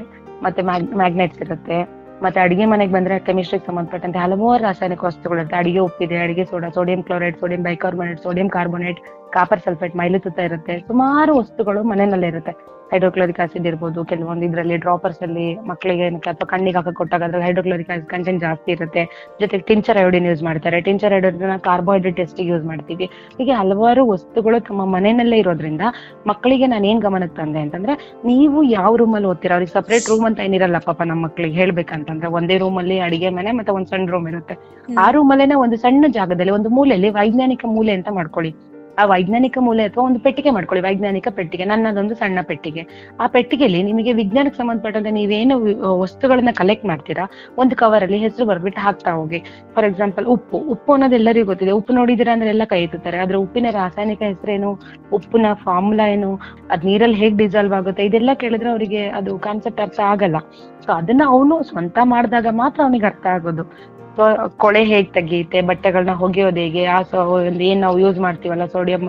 ಮತ್ತೆ ಮ್ಯಾಗ್ನೆಟ್ಸ್ ಇರುತ್ತೆ ಮತ್ತೆ ಅಡಿಗೆ ಮನೆಗೆ ಬಂದ್ರೆ ಕೆಮಿಸ್ಟ್ರಿಗೆ ಸಂಬಂಧಪಟ್ಟಂತೆ ಹಲವಾರು ರಾಸಾಯನಿಕ ವಸ್ತುಗಳಿರುತ್ತೆ. ಅಡಿಗೆ ಉಪ್ಪಿದೆ ಅಡಿಗೆ soda sodium chloride sodium bicarbonate sodium carbonate copper sulphate ಮೈಲುತುತ್ತ ಇರುತ್ತೆ. ಸುಮಾರು ವಸ್ತುಗಳು ಮನೆಯಲ್ಲೇ ಇರುತ್ತೆ. ಹೈಡ್ರೋಕ್ಲೋರಿಕ್ ಆಸಿಡ್ ಇರ್ಬೋದು ಕೆಲವೊಂದು ಇದರಲ್ಲಿ ಡ್ರಾಪರ್ಸ್ ಅಲ್ಲಿ ಮಕ್ಕಳಿಗೆ ಏನಕ್ಕೆ ಅಥವಾ ಕಣ್ಣಿಗೆ ಹಾಕಕ್ ಕೊಟ್ಟಾಗ ಅದ್ರಲ್ಲಿ ಹೈಡ್ರೋಕ್ಲೋರಿಕ್ ಆಸಿಡ್ ಕಂಟೆಂಟ್ ಜಾಸ್ತಿ ಇರುತ್ತೆ. ಜೊತೆಗೆ ಟಿಂಚರ್ ಐಡಿನ್ ಯೂಸ್ ಮಾಡ್ತಾರೆ. ಟಿಂಚರ್ ಐಯೋಡಿನ್ ಕಾರ್ಬೋಹೈಡ್ರೇಟ್ ಟೆಸ್ಟಿಗೆ ಯೂಸ್ ಮಾಡ್ತೀವಿ. ಹೀಗೆ ಹಲವಾರು ವಸ್ತುಗಳು ತಮ್ಮ ಮನೆಯಲ್ಲೇ ಇರೋದ್ರಿಂದ ಮಕ್ಕಳಿಗೆ ನಾನು ಏನ್ ಗಮನಕ್ಕೆ ತಂದೆ ಅಂತಂದ್ರೆ ನೀವು ಯಾವ ರೂಮ್ ಅಲ್ಲಿ ಓದ್ತೀರಾ? ಅವ್ರಿಗೆ ಸಪರೇಟ್ ರೂಮ್ ಅಂತ ಏನಿರಲ್ಲ ಪಾಪ ನಮ್ಮ ಮಕ್ಕಳಿಗೆ ಹೇಳ್ಬೇಕಂತಂದ್ರೆ. ಒಂದೇ ರೂಮ್ ಅಲ್ಲಿ ಅಡಿಗೆ ಮನೆ ಮತ್ತೆ ಒಂದ್ ಸಣ್ಣ ರೂಮ್ ಇರುತ್ತೆ. ಆ ರೂಮ್ ಅಲ್ಲೇನೆ ಒಂದು ಸಣ್ಣ ಜಾಗದಲ್ಲಿ ಒಂದು ಮೂಲೆಯಲ್ಲಿ ವೈಜ್ಞಾನಿಕ ಮೂಲೆ ಅಂತ ಮಾಡ್ಕೊಳ್ಳಿ. ಆ ವೈಜ್ಞಾನಿಕ ಮೂಲೆ ಅಥವಾ ಒಂದು ಪೆಟ್ಟಿಗೆ ಮಾಡ್ಕೊಳ್ಳಿ, ವೈಜ್ಞಾನಿಕ ಪೆಟ್ಟಿಗೆ, ನನ್ನದೊಂದು ಸಣ್ಣ ಪೆಟ್ಟಿಗೆ. ಆ ಪೆಟ್ಟಿಗೆಯಲ್ಲಿ ನಿಮಗೆ ವಿಜ್ಞಾನಕ್ಕೆ ಸಂಬಂಧಪಟ್ಟಂತೆ ನೀವೇನು ವಸ್ತುಗಳನ್ನ ಕಲೆಕ್ಟ್ ಮಾಡ್ತೀರಾ? ಒಂದು ಕವರ್ ಅಲ್ಲಿ ಹೆಸರು ಬರ್ಬಿಟ್ಟು ಹಾಕ್ತಾ ಹೋಗಿ. ಫಾರ್ ಎಕ್ಸಾಂಪಲ್ ಉಪ್ಪು. ಉಪ್ಪು ಅನ್ನೋದು ಎಲ್ಲರಿಗೂ ಗೊತ್ತಿದೆ. ಉಪ್ಪು ನೋಡಿದಿರ ಅಂದ್ರೆ ಎಲ್ಲ ಕೈ ಎತ್ತುತ್ತಾರೆ. ಆದ್ರೆ ಉಪ್ಪಿನ ರಾಸಾಯನಿಕ ಹೆಸರೇನು? ಉಪ್ಪಿನ ಫಾರ್ಮುಲಾ ಏನು? ಅದ್ ನೀರಲ್ಲಿ ಹೇಗ್ ಡಿಸಾಲ್ವ್ ಆಗುತ್ತೆ? ಇದೆಲ್ಲ ಕೇಳಿದ್ರೆ ಅವರಿಗೆ ಅದು ಕಾನ್ಸೆಪ್ಟ್ ಅರ್ಥ ಆಗಲ್ಲ. ಸೊ ಅದನ್ನ ಅವನು ಸ್ವಂತ ಮಾಡಿದಾಗ ಮಾತ್ರ ಅವನಿಗೆ ಅರ್ಥ ಆಗೋದು. ಸೊ ಕೊಳೆ ಹೇಗ್ ತೆಗೆಯುತ್ತೆ ಬಟ್ಟೆಗಳನ್ನ ಒಗೆಯೋದು ಹೇಗೆ? ಆ ಸೊ ಒಂದು ಏನ್ ನಾವು ಯೂಸ್ ಮಾಡ್ತೀವಲ್ಲ ಸೋಡಿಯಂ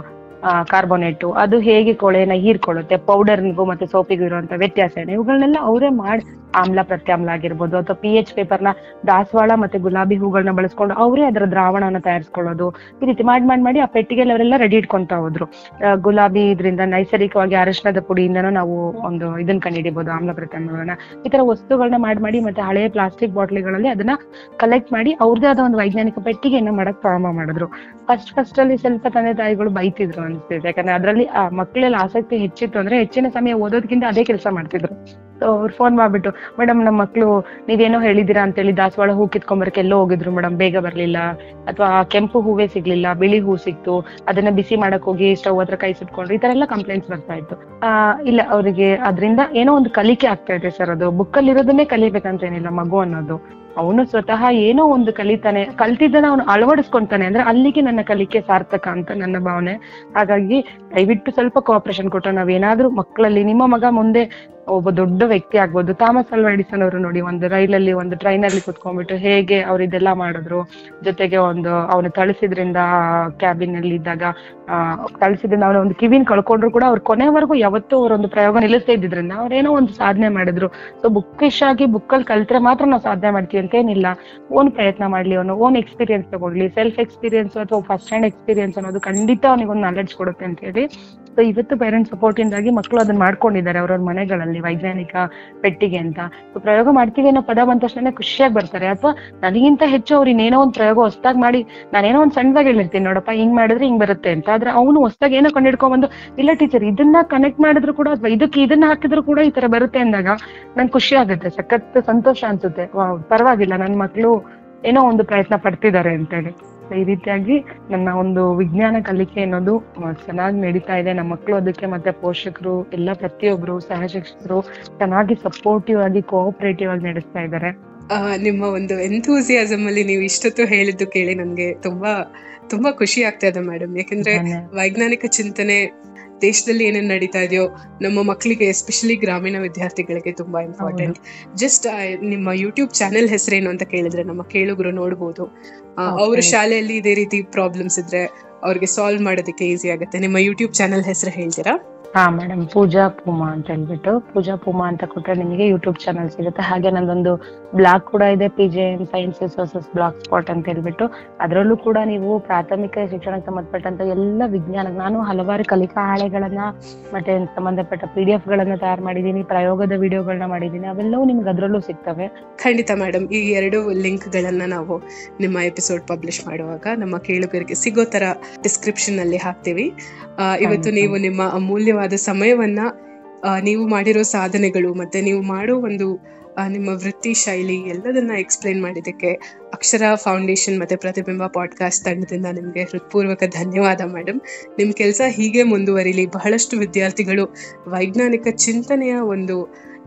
ಕಾರ್ಬೋನೇಟ್ ಅದು ಹೇಗೆ ಕೊಳೆನ ಹೀರ್ಕೊಳ್ಳುತ್ತೆ ಪೌಡರ್ಗೂ ಮತ್ತೆ ಸೋಪಿಗೂ ಇರುವಂತ ವ್ಯತ್ಯಾಸ ಏನು? ಇವುಗಳನ್ನೆಲ್ಲ ಅವರೇ ಮಾಡಿ, ಆಮ್ಲ ಪ್ರತ್ಯಾಮ್ಲ ಆಗಿರ್ಬೋದು, ಅಥವಾ ಪಿ ಎಚ್ ಪೇಪರ್ನ ದಾಸವಾಳ ಮತ್ತೆ ಗುಲಾಬಿ ಹೂಗಳನ್ನ ಬಳಸ್ಕೊಂಡು ಅವರೇ ಅದರ ದ್ರಾವಣನ ತಯಾರಿಸ್ಕೊಳ್ಳೋದು, ಈ ರೀತಿ ಮಾಡಿ ಮಾಡಿ ಮಾಡಿ ಆ ಪೆಟ್ಟಿಗೆಯಲ್ಲಿ ಅವರೆಲ್ಲ ರೆಡಿ ಇಟ್ಕೊಂತ ಹೋದ್ರು. ಗುಲಾಬಿ ಇದರಿಂದ ನೈಸರ್ಗಿಕವಾಗಿ ಅರಿಶಿನದ ಪುಡಿಯಿಂದನೂ ನಾವು ಒಂದು ಇದನ್ನ ಕಂಡುಹಿಡಿಬಹುದು ಆಮ್ಲ ಪ್ರತ್ಯಾಮ್ಲಗಳನ್ನ. ಈ ತರ ವಸ್ತುಗಳನ್ನ ಮಾಡಿ ಮಾಡಿ ಮತ್ತೆ ಹಳೆಯ ಪ್ಲಾಸ್ಟಿಕ್ ಬಾಟ್ಲಿಗಳಲ್ಲಿ ಅದನ್ನ ಕಲೆಕ್ಟ್ ಮಾಡಿ ಅವ್ರದೇ ಆದ ಒಂದು ವೈಜ್ಞಾನಿಕ ಪೆಟ್ಟಿಗೆಯನ್ನ ಮಾಡಕ್ ಪ್ರಾರಂಭ ಮಾಡಿದ್ರು. ಫಸ್ಟ್ ಫಸ್ಟ್ ಅಲ್ಲಿ ಸ್ವಲ್ಪ ತಂದೆ ತಾಯಿಗಳು ಬೈತಿದ್ರು ಅನ್ಸ್ತಿದೆ. ಯಾಕಂದ್ರೆ ಅದ್ರಲ್ಲಿ, ಆ ಮಕ್ಕಳಲ್ಲಿ ಆಸಕ್ತಿ ಹೆಚ್ಚಿತ್ತು ಅಂದ್ರೆ ಹೆಚ್ಚಿನ ಸಮಯ ಓದೋದ್ಕಿಂತ ಅದೇ ಕೆಲಸ ಮಾಡ್ತಿದ್ರು. ಸೊ ಅವ್ರು ಫೋನ್ ಮಾಡ್ಬಿಟ್ಟು, ಮೇಡಮ್ ನಮ್ಮ ಮಕ್ಳು ನೀವೇನೋ ಅಂತ ಅಂತೇಳಿ ದಾಸವಾಳ ಹೂ ಕಿತ್ಕೊಂಬರಕ್ಕೆ ಎಲ್ಲೋ ಹೋಗಿದ್ರು ಮೇಡಮ್, ಬೇಗ ಬರ್ಲಿಲ್ಲ. ಅಥವಾ ಕೆಂಪು ಹೂವೇ ಸಿಗ್ಲಿಲ್ಲ, ಬಿಳಿ ಹೂ ಸಿಕ್ತು. ಅದನ್ನ ಬಿಸಿ ಮಾಡಕ್ ಹೋಗಿ ಸ್ಟವ್ ಹತ್ರ ಕೈ ಸುಟ್ಕೊಂಡ್ರು. ಈ ತರ ಎಲ್ಲ ಕಂಪ್ಲೇಂಟ್ಸ್ ಬರ್ತಾ ಇತ್ತು. ಆ, ಇಲ್ಲ, ಅವರಿಗೆ ಅದರಿಂದ ಏನೋ ಒಂದು ಕಲಿಕೆ ಆಗ್ತಾ ಇದೆ ಸರ್ ಅದು. ಬುಕ್ ಅಲ್ಲಿ ಇರೋದನ್ನೇ ಕಲಿಬೇಕಂತ ಏನಿಲ್ಲ ಮಗು ಅನ್ನೋದು. ಅವನು ಸ್ವತಃ ಏನೋ ಒಂದು ಕಲಿತಾನೆ. ಕಲ್ತಿದ್ದನ್ನ ಅವನು ಅಳವಡಿಸ್ಕೊಂತಾನೆ. ಅಂದ್ರೆ ಅಲ್ಲಿಗೆ ನನ್ನ ಕಲಿಕೆ ಸಾರ್ಥಕ ಅಂತ ನನ್ನ ಭಾವನೆ. ಹಾಗಾಗಿ ದಯವಿಟ್ಟು ಸ್ವಲ್ಪ ಕೋಆಪರೇಷನ್ ಕೊಟ್ಟು ನಾವೇನಾದ್ರೂ ಮಕ್ಕಳಲ್ಲಿ, ನಿಮ್ಮ ಮಗ ಮುಂದೆ ಒಬ್ಬ ದೊಡ್ಡ ವ್ಯಕ್ತಿ ಆಗ್ಬೋದು. ಥಾಮಸ್ ಅಲ್ವಾ ಎಡಿಸನ್ ಅವರು ನೋಡಿ, ಒಂದು ರೈಲಲ್ಲಿ, ಒಂದು ಟ್ರೈನ್ ಅಲ್ಲಿ ಕುತ್ಕೊಂಡ್ಬಿಟ್ಟು ಹೇಗೆ ಅವ್ರು ಇದೆಲ್ಲ ಮಾಡಿದ್ರು. ಜೊತೆಗೆ ಒಂದು ಅವನು ತಳಿಸಿದ್ರಿಂದ ಕ್ಯಾಬಿನ್ ಅಲ್ಲಿ ಇದ್ದಾಗ, ಆ ತಳಿಸಿದ್ರಿಂದ ಅವನ ಒಂದು ಕಿವಿನ ಕಳ್ಕೊಂಡ್ರು ಕೂಡ ಅವ್ರ ಕೊನೆವರೆಗೂ ಯಾವತ್ತೂ ಅವರೊಂದು ಪ್ರಯೋಗ ನಿಲ್ಲಿಸ್ತಾ ಇದ್ದಿದ್ರಿಂದ ಅವ್ರೇನೋ ಒಂದು ಸಾಧನೆ ಮಾಡಿದ್ರು. ಸೊ ಬುಕ್ಕಿಶ್ ಆಗಿ ಬುಕ್ಕಲ್ಲಿ ಕಲ್ತ್ರೆ ಮಾತ್ರ ನಾವು ಸಾಧನೆ ಮಾಡ್ತೀವಿ ಅಂತ ಏನಿಲ್ಲ. ಓನ್ ಪ್ರಯತ್ನ ಮಾಡ್ಲಿ, ಅವನು ಓನ್ ಎಕ್ಸ್ಪೀರಿಯನ್ಸ್ ತಗೊಳ್ಳಿ. ಸೆಲ್ಫ್ ಎಕ್ಸ್ಪೀರಿಯನ್ಸ್ ಅಥವಾ ಫಸ್ಟ್ ಹ್ಯಾಂಡ್ ಎಕ್ಸ್ಪೀರಿಯನ್ಸ್ ಅನ್ನೋದು ಖಂಡಿತ ಅವನಿಗೆ ಒಂದು ನಾಲೆಡ್ಜ್ ಕೊಡುತ್ತೆ ಅಂತ ಹೇಳಿ. ಸೊ ಇವತ್ತು ಪೇರೆಂಟ್ಸ್ ಸಪೋರ್ಟ್ ಇಂದಾಗಿ ಮಕ್ಕಳು ಅದನ್ನ ಮಾಡ್ಕೊಂಡಿದ್ದಾರೆ ಅವ್ರವ್ರ ಮನೆಗಳಲ್ಲಿ ವೈಜ್ಞಾನಿಕ ಪೆಟ್ಟಿಗೆ ಅಂತ. ಸೊ ಪ್ರಯೋಗ ಮಾಡ್ತೀವಿ ಅನ್ನೋ ಪದ ಬಂದ ತಕ್ಷಣ ಖುಷಿಯಾಗಿ ಬರ್ತಾರೆ. ಅಥವಾ ನನಗಿಂತ ಹೆಚ್ಚು ಅವ್ರು ಇನ್ನೇನೋ ಒಂದು ಪ್ರಯೋಗ ಹೊಸದಾಗಿ ಮಾಡಿ, ನಾನೇನೋ ಒಂದು ಸಣ್ಣದಾಗಿ ಹೇಳಿರ್ತೀನಿ, ನೋಡಪ್ಪ, ಹಿಂಗ್ ಮಾಡಿದ್ರೆ ಹಿಂಗ್ ಬರುತ್ತೆ ಅಂತ. ಆದ್ರೆ ಅವನು ಹೊಸದಾಗಿ ಏನೋ ಕಂಡಿಡ್ಕೊಂಡ್ಬಂದು ಇಲ್ಲ ಟೀಚರ್ ಇದನ್ನ ಕನೆಕ್ಟ್ ಮಾಡಿದ್ರು ಕೂಡ, ಅಥವಾ ಇದಕ್ಕೆ ಇದನ್ನ ಹಾಕಿದ್ರು ಕೂಡ ಈ ತರ ಬರುತ್ತೆ ಅಂದಾಗ ನಂಗೆ ಖುಷಿ ಆಗುತ್ತೆ. ಸಖತ್ ಸಂತೋಷ ಅನ್ಸುತ್ತೆ. ಪರವಾಗಿಲ್ಲ ನನ್ನ ಮಕ್ಕಳು ಏನೋ ಒಂದು ಪ್ರಯತ್ನ ಪಡ್ತಿದ್ದಾರೆ ಅಂತೇಳಿ. ಈ ರೀತಿಯಾಗಿ ನನ್ನ ಒಂದು ವಿಜ್ಞಾನ ಕಲಿಕೆ ಅನ್ನೋದು ಚೆನ್ನಾಗಿ ನಡೀತಾ ಇದೆ. ನಮ್ಮ ಮಕ್ಕಳು ಅದಕ್ಕೆ ಮತ್ತೆ ಪೋಷಕರು ಎಲ್ಲ ಪ್ರತಿಯೊಬ್ರು ಸಹ ಶಿಕ್ಷಕರು ಚೆನ್ನಾಗಿ ಸಪೋರ್ಟಿವ್ ಆಗಿ ಕೋಆಪರೇಟಿವ್ ಆಗಿ ನಡೆಸ್ತಾ ಇದ್ದಾರೆ. ನಿಮ್ಮ ಒಂದು ಎಂಥೂಸಿಯಾಸಮ್ ಅಲ್ಲಿ ನೀವು ಇಷ್ಟೊತ್ತು ಹೇಳಿದ್ದು ಕೇಳಿ ನನಗೆ ತುಂಬಾ ತುಂಬಾ ಖುಷಿ ಆಗ್ತಾ ಇದೆ ಮೇಡಮ್ ಯಾಕಂದ್ರೆ. ವೈಜ್ಞಾನಿಕ ಚಿಂತನೆ ದೇಶದಲ್ಲಿ ಏನೇನು ನಡೀತಾ ಇದೆಯೋ ನಮ್ಮ ಮಕ್ಕಳಿಗೆ ಎಸ್ಪೆಷಲಿ ಗ್ರಾಮೀಣ ವಿದ್ಯಾರ್ಥಿಗಳಿಗೆ ತುಂಬಾ ಇಂಪಾರ್ಟೆಂಟ್ ಜಸ್ಟ್ ನಿಮ್ಮ ಯೂಟ್ಯೂಬ್ ಚಾನೆಲ್ ಹೆಸರೇನು ಅಂತ ಕೇಳಿದ್ರೆ ನಮ್ಮ ಕೇಳುಗರು ನೋಡ್ಬೋದು. Okay. ಅವ್ರ ಶಾಲೆಯಲ್ಲಿ ಇದೇ ರೀತಿ ಪ್ರಾಬ್ಲಮ್ಸ್ ಇದ್ರೆ ಅವ್ರಿಗೆ ಸಾಲ್ವ್ ಮಾಡೋದಕ್ಕೆ ಈಸಿ ಆಗುತ್ತೆ. ನಿಮ್ಮ ಯೂಟ್ಯೂಬ್ ಚಾನೆಲ್ ಹೆಸರು ಹೇಳ್ತೀರಾ? ಹಾ ಮೇಡಮ್ ಪೂಜಾ ಪೂಮಾ ಅಂತ ಹೇಳ್ಬಿಟ್ಟು ಪೂಜಾ ಪೂಮಾ ಅಂತ ಕೊಟ್ರೆ ನಿಮಗೆ ಯೂಟ್ಯೂಬ್ ಚಾನಲ್ ಸಿಗುತ್ತೆ. ಹಾಗೆ ನಂದೊಂದು ಬ್ಲಾಗ್ ಕೂಡ ಇದೆ P J N science resources blog spot ಅಂತ ಹೇಳ್ಬಿಟ್ಟು. ಅದರಲ್ಲೂ ಕೂಡ ನೀವು ಪ್ರಾಥಮಿಕ ಶಿಕ್ಷಣಕ್ಕೆ ಸಂಬಂಧಪಟ್ಟಂತ ಎಲ್ಲ ವಿಜ್ಞಾನ ನಾನು ಹಲವಾರು ಕಲಿಕಾ ಹಾಳೆಗಳನ್ನ ಮತ್ತೆ ಸಂಬಂಧಪಟ್ಟ ಪಿ ಡಿ ಎಫ್ ಗಳನ್ನ ತಯಾರು ಮಾಡಿದೀನಿ ಪ್ರಯೋಗದ ವಿಡಿಯೋಗಳನ್ನ ಮಾಡಿದೀನಿ ಅವೆಲ್ಲವೂ ನಿಮ್ಗೆ ಅದರಲ್ಲೂ ಸಿಗ್ತವೆ. ಖಂಡಿತ ಮೇಡಮ್ ಈ ಎರಡು ಲಿಂಕ್ ಗಳನ್ನ ನಾವು ನಿಮ್ಮ ಎಪಿಸೋಡ್ ಪಬ್ಲಿಷ್ ಮಾಡುವಾಗ ನಮ್ಮ ಕೇಳುಗರಿಗೆ ಸಿಗೋ ತರ ಡಿಸ್ಕ್ರಿಪ್ಷನ್ ಅಲ್ಲಿ ಹಾಕ್ತೀವಿ. ಇವತ್ತು ನೀವು ನಿಮ್ಮ ಅಮೂಲ್ಯವಾದ ಸಮಯವನ್ನ ನೀವು ಮಾಡಿರೋ ಸಾಧನೆಗಳು ಮತ್ತೆ ನೀವು ಮಾಡೋ ಒಂದು ನಿಮ್ಮ ವೃತ್ತಿ ಶೈಲಿ ಎಲ್ಲದನ್ನ ಎಕ್ಸ್ಪ್ಲೈನ್ ಮಾಡಿದ್ದಕ್ಕೆ ಅಕ್ಷರ ಫೌಂಡೇಶನ್ ಮತ್ತೆ ಪ್ರತಿಬಿಂಬ ಪಾಡ್ಕಾಸ್ಟ್ ತಂಡದಿಂದ ನಿಮಗೆ ಹೃತ್ಪೂರ್ವಕ ಧನ್ಯವಾದ ಮೇಡಮ್ ನಿಮ್ಮ ಕೆಲಸ ಹೀಗೆ ಮುಂದುವರಿಲಿ. ಬಹಳಷ್ಟು ವಿದ್ಯಾರ್ಥಿಗಳು ವೈಜ್ಞಾನಿಕ ಚಿಂತನೆಯ ಒಂದು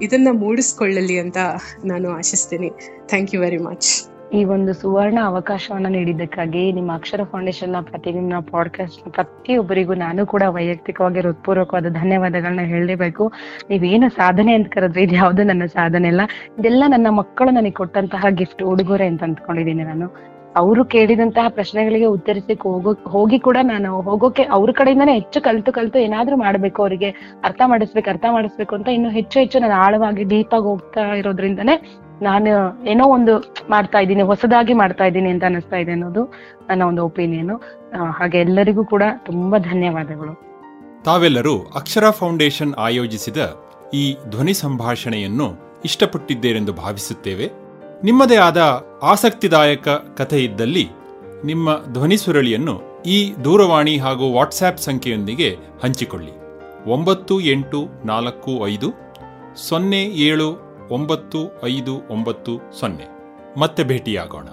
ಇದನ್ನ ಮೂಡಿಸ್ಕೊಳ್ಳಲಿ ಅಂತ ನಾನು ಆಶಿಸ್ತೀನಿ. ಥ್ಯಾಂಕ್ ಯು ವೆರಿ ಮಚ್ ಈ ಒಂದು ಸುವರ್ಣ ಅವಕಾಶವನ್ನ ನೀಡಿದ್ದಕ್ಕಾಗಿ ನಿಮ್ಮ ಅಕ್ಷರ ಫೌಂಡೇಶನ್ನ ಪ್ರತಿದಿನ ಪಾಡ್ಕಾಸ್ಟ್ ಪ್ರತಿಯೊಬ್ಬರಿಗೂ ನಾನು ಕೂಡ ವೈಯಕ್ತಿಕವಾಗಿ ಹೃತ್ಪೂರ್ವಕವಾದ ಧನ್ಯವಾದಗಳನ್ನ ಹೇಳಲೇಬೇಕು. ನೀವೇನು ಸಾಧನೆ ಅಂತ ಕರೆದ್ರೆ ಇದು ಯಾವ್ದು ನನ್ನ ಸಾಧನೆ ಅಲ್ಲ. ಇದೆಲ್ಲ ನನ್ನ ಮಕ್ಕಳು ನನಗೆ ಕೊಟ್ಟಂತಹ ಗಿಫ್ಟ್ ಉಡುಗೊರೆ ಅಂತ ಅಂದ್ಕೊಂಡಿದ್ದೀನಿ ನಾನು. ಅವರು ಕೇಳಿದಂತಹ ಪ್ರಶ್ನೆಗಳಿಗೆ ಉತ್ತರಿಸಕ್ಕೆ ಹೋಗೋ, ಹೋಗಿ ಕೂಡ ನಾನು ಹೋಗೋಕೆ ಅವ್ರ ಕಡೆಯಿಂದಾನೇ ಹೆಚ್ಚು ಕಲ್ತು ಕಲ್ತು ಏನಾದ್ರೂ ಮಾಡ್ಬೇಕು ಅವರಿಗೆ. ಅರ್ಥ ಮಾಡಿಸ್ಬೇಕು ಅರ್ಥ ಮಾಡಿಸ್ಬೇಕು ಅಂತ ಇನ್ನು ಹೆಚ್ಚು ಹೆಚ್ಚು ನಾನು ಆಳವಾಗಿ ಡೀಪ್ ಆಗಿ ಹೋಗ್ತಾ ಇರೋದ್ರಿಂದನೇ ನಾನು ಏನೋ ಒಂದು ಮಾಡ್ತಾ ಇದ್ದೀನಿ, ಹೊಸದಾಗಿ ಮಾಡ್ತಾ ಇದ್ದೀನಿ ಅಂತ ಅನಿಸ್ತಾ ಇದೆ ಅನ್ನೋದು ನನ್ನ ಒಂದು ಒಪಿನಿಯನ್ ಹಾಗೆ ಎಲ್ಲರಿಗೂ ಕೂಡ ತುಂಬಾ ಧನ್ಯವಾದಗಳು. ತಾವೆಲ್ಲರೂ ಅಕ್ಷರ ಫೌಂಡೇಶನ್ ಆಯೋಜಿಸಿದ ಈ ಧ್ವನಿ ಸಂಭಾಷಣೆಯನ್ನು ಇಷ್ಟಪಟ್ಟಿದ್ದೇರೆಂದು ಭಾವಿಸುತ್ತೇವೆ. ನಿಮ್ಮದೇ ಆದ ಆಸಕ್ತಿದಾಯಕ ಕಥೆ ಇದ್ದಲ್ಲಿ ನಿಮ್ಮ ಧ್ವನಿ ಸುರಳಿಯನ್ನು ಈ ದೂರವಾಣಿ ಹಾಗೂ ವಾಟ್ಸ್ಆ್ಯಪ್ ಸಂಖ್ಯೆಯೊಂದಿಗೆ ಹಂಚಿಕೊಳ್ಳಿ. ಒಂಬತ್ತು ಎಂಟು ನಾಲ್ಕು ಐದು ಸೊನ್ನೆ ಏಳು ಒಂಬತ್ತು ಐದು ಒಂಬತ್ತು ಸೊನ್ನೆ. ಮತ್ತೆ ಭೇಟಿಯಾಗೋಣ.